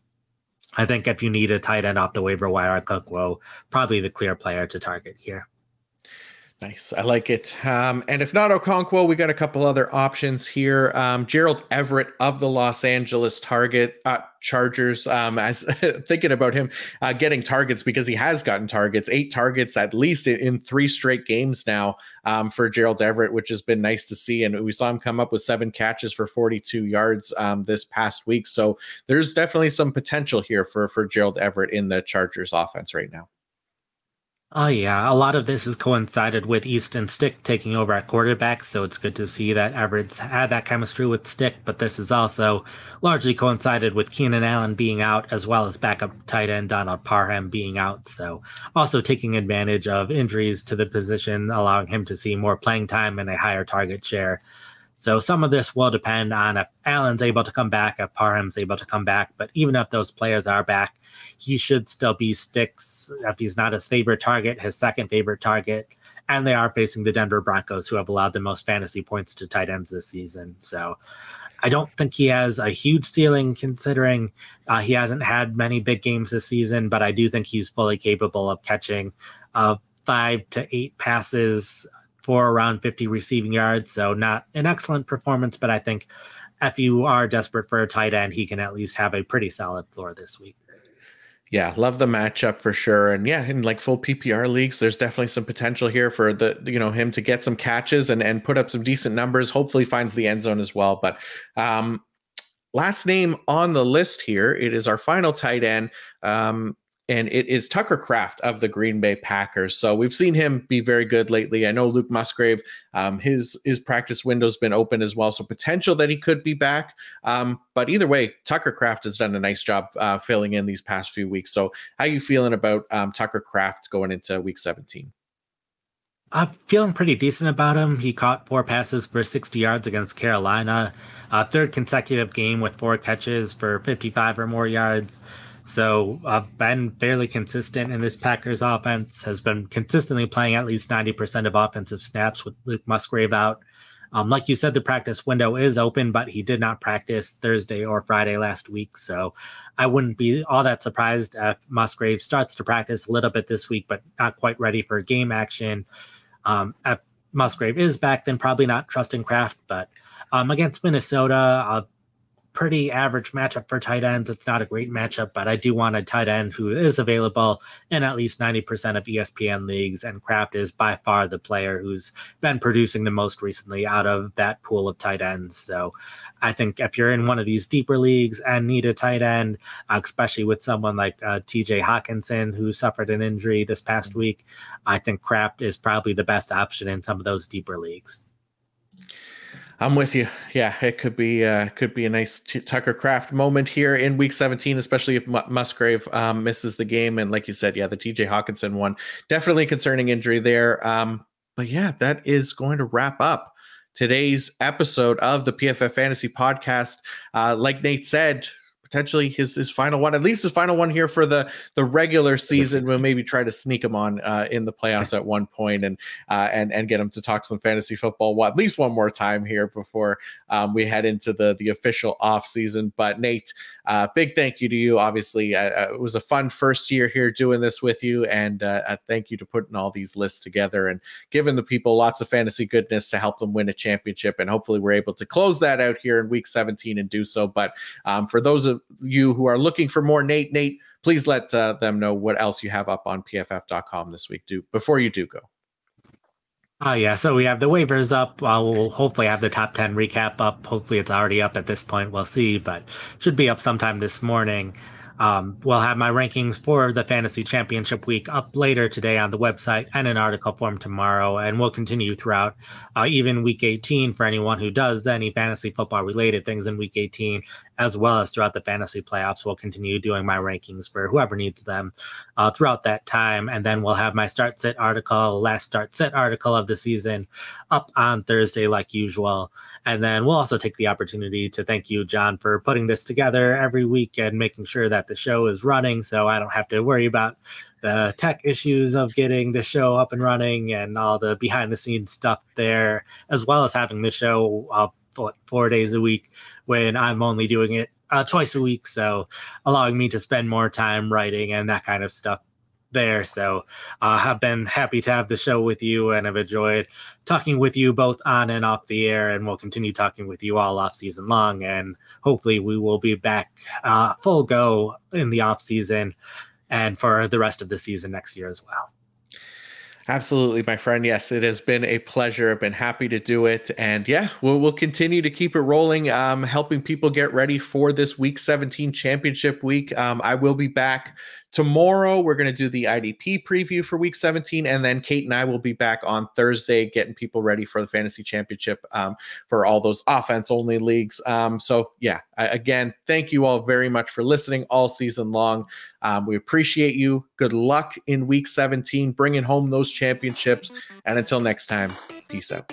I think if you need a tight end off the waiver wire, Okonkwo probably the clear player to target here. Nice. I like it. Um, and if not Okonkwo, we got a couple other options here. Um, Gerald Everett of the Los Angeles Target uh, Chargers. Um, as *laughs* thinking about him uh, getting targets because he has gotten targets, eight targets at least in, in three straight games now um, for Gerald Everett, which has been nice to see. And we saw him come up with seven catches for 42 yards um, this past week. So there's definitely some potential here for for Gerald Everett in the Chargers offense right now. Oh yeah, a lot of this has coincided with Easton Stick taking over at quarterback, so it's good to see that Everett's had that chemistry with Stick. But this has also largely coincided with Keenan Allen being out, as well as backup tight end Donald Parham being out. So also taking advantage of injuries to the position, allowing him to see more playing time and a higher target share. So some of this will depend on if Allen's able to come back, if Parham's able to come back. But even if those players are back, he should still be Sticks. If he's not his favorite target, his second favorite target. And they are facing the Denver Broncos, who have allowed the most fantasy points to tight ends this season. So I don't think he has a huge ceiling considering uh, he hasn't had many big games this season, but I do think he's fully capable of catching uh, five to eight passes for around 50 receiving yards. So not an excellent performance, but I think if you are desperate for a tight end, he can at least have a pretty solid floor this week. Yeah, love the matchup for sure. And yeah, in like full PPR leagues, there's definitely some potential here for the you know him to get some catches and and put up some decent numbers. Hopefully finds the end zone as well. But um last name on the list here, it is our final tight end. Um and it is Tucker Kraft of the Green Bay Packers. So we've seen him be very good lately. I know Luke Musgrave, um, his his practice window's been open as well, so potential that he could be back. Um, but either way, Tucker Kraft has done a nice job uh, filling in these past few weeks. So how you feeling about um, Tucker Kraft going into Week 17? I'm feeling pretty decent about him. He caught four passes for 60 yards against Carolina, a third consecutive game with four catches for 55 or more yards. So I've been fairly consistent in this Packers offense, has been consistently playing at least 90% of offensive snaps with Luke Musgrave out. Um, like you said, the practice window is open, but he did not practice Thursday or Friday last week. So I wouldn't be all that surprised if Musgrave starts to practice a little bit this week, but not quite ready for game action. Um, if Musgrave is back, then probably not trusting Kraft. But um, against Minnesota, uh, pretty average matchup for tight ends. It's not a great matchup, but I do want a tight end who is available in at least 90% of ESPN leagues. And Kraft is by far the player who's been producing the most recently out of that pool of tight ends. So I think if you're in one of these deeper leagues and need a tight end, uh, especially with someone like uh, TJ Hockenson, who suffered an injury this past week, I think Kraft is probably the best option in some of those deeper leagues. I'm with you. Yeah, it could be uh, could be a nice t- Tucker Kraft moment here in Week 17, especially if M- Musgrave um, misses the game. And like you said, yeah, the T.J. Hockenson one definitely concerning injury there. Um, but yeah, that is going to wrap up today's episode of the PFF Fantasy Podcast. Uh, like Nate said, potentially his his final one, at least his final one here for the the regular season. We'll maybe try to sneak him on uh, in the playoffs at one point and uh, and and get him to talk some fantasy football well, at least one more time here before um, we head into the the official off season. But Nate, uh, big thank you to you. Obviously, uh, uh, it was a fun first year here doing this with you, and uh, thank you to putting all these lists together and giving the people lots of fantasy goodness to help them win a championship. And hopefully, we're able to close that out here in Week 17 and do so. But um, for those of you who are looking for more Nate, Nate, please let uh, them know what else you have up on pff.com this week. Do before you do go. Oh yeah, so we have the waivers up. We'll hopefully have the top ten recap up. Hopefully it's already up at this point. We'll see, but should be up sometime this morning. Um, we'll have my rankings for the fantasy championship week up later today on the website and an article form tomorrow. And we'll continue throughout uh, even week 18 for anyone who does any fantasy football related things in week 18 as well as throughout the fantasy playoffs. We'll continue doing my rankings for whoever needs them uh, throughout that time. And then we'll have my start sit article, last start sit article of the season up on Thursday, like usual. And then we'll also take the opportunity to thank you, Jon, for putting this together every week and making sure that the show is running so I don't have to worry about the tech issues of getting the show up and running and all the behind the scenes stuff there, as well as having the show uh, four days a week when I'm only doing it uh, twice a week. So allowing me to spend more time writing and that kind of stuff there. So uh, I've been happy to have the show with you and I've enjoyed talking with you both on and off the air. And we'll continue talking with you all off season long. And hopefully we will be back uh, full go in the off season and for the rest of the season next year as well. Absolutely, my friend. Yes, it has been a pleasure. I've been happy to do it. And yeah, we'll, we'll continue to keep it rolling, um, helping people get ready for this week 17 championship week. Um, I will be back Tomorrow, we're going to do the IDP preview for week 17. And then Kate and I will be back on Thursday getting people ready for the fantasy championship um, for all those offense only leagues. Um, so, yeah, I, again, thank you all very much for listening all season long. Um, we appreciate you. Good luck in week 17, bringing home those championships. And until next time, peace out.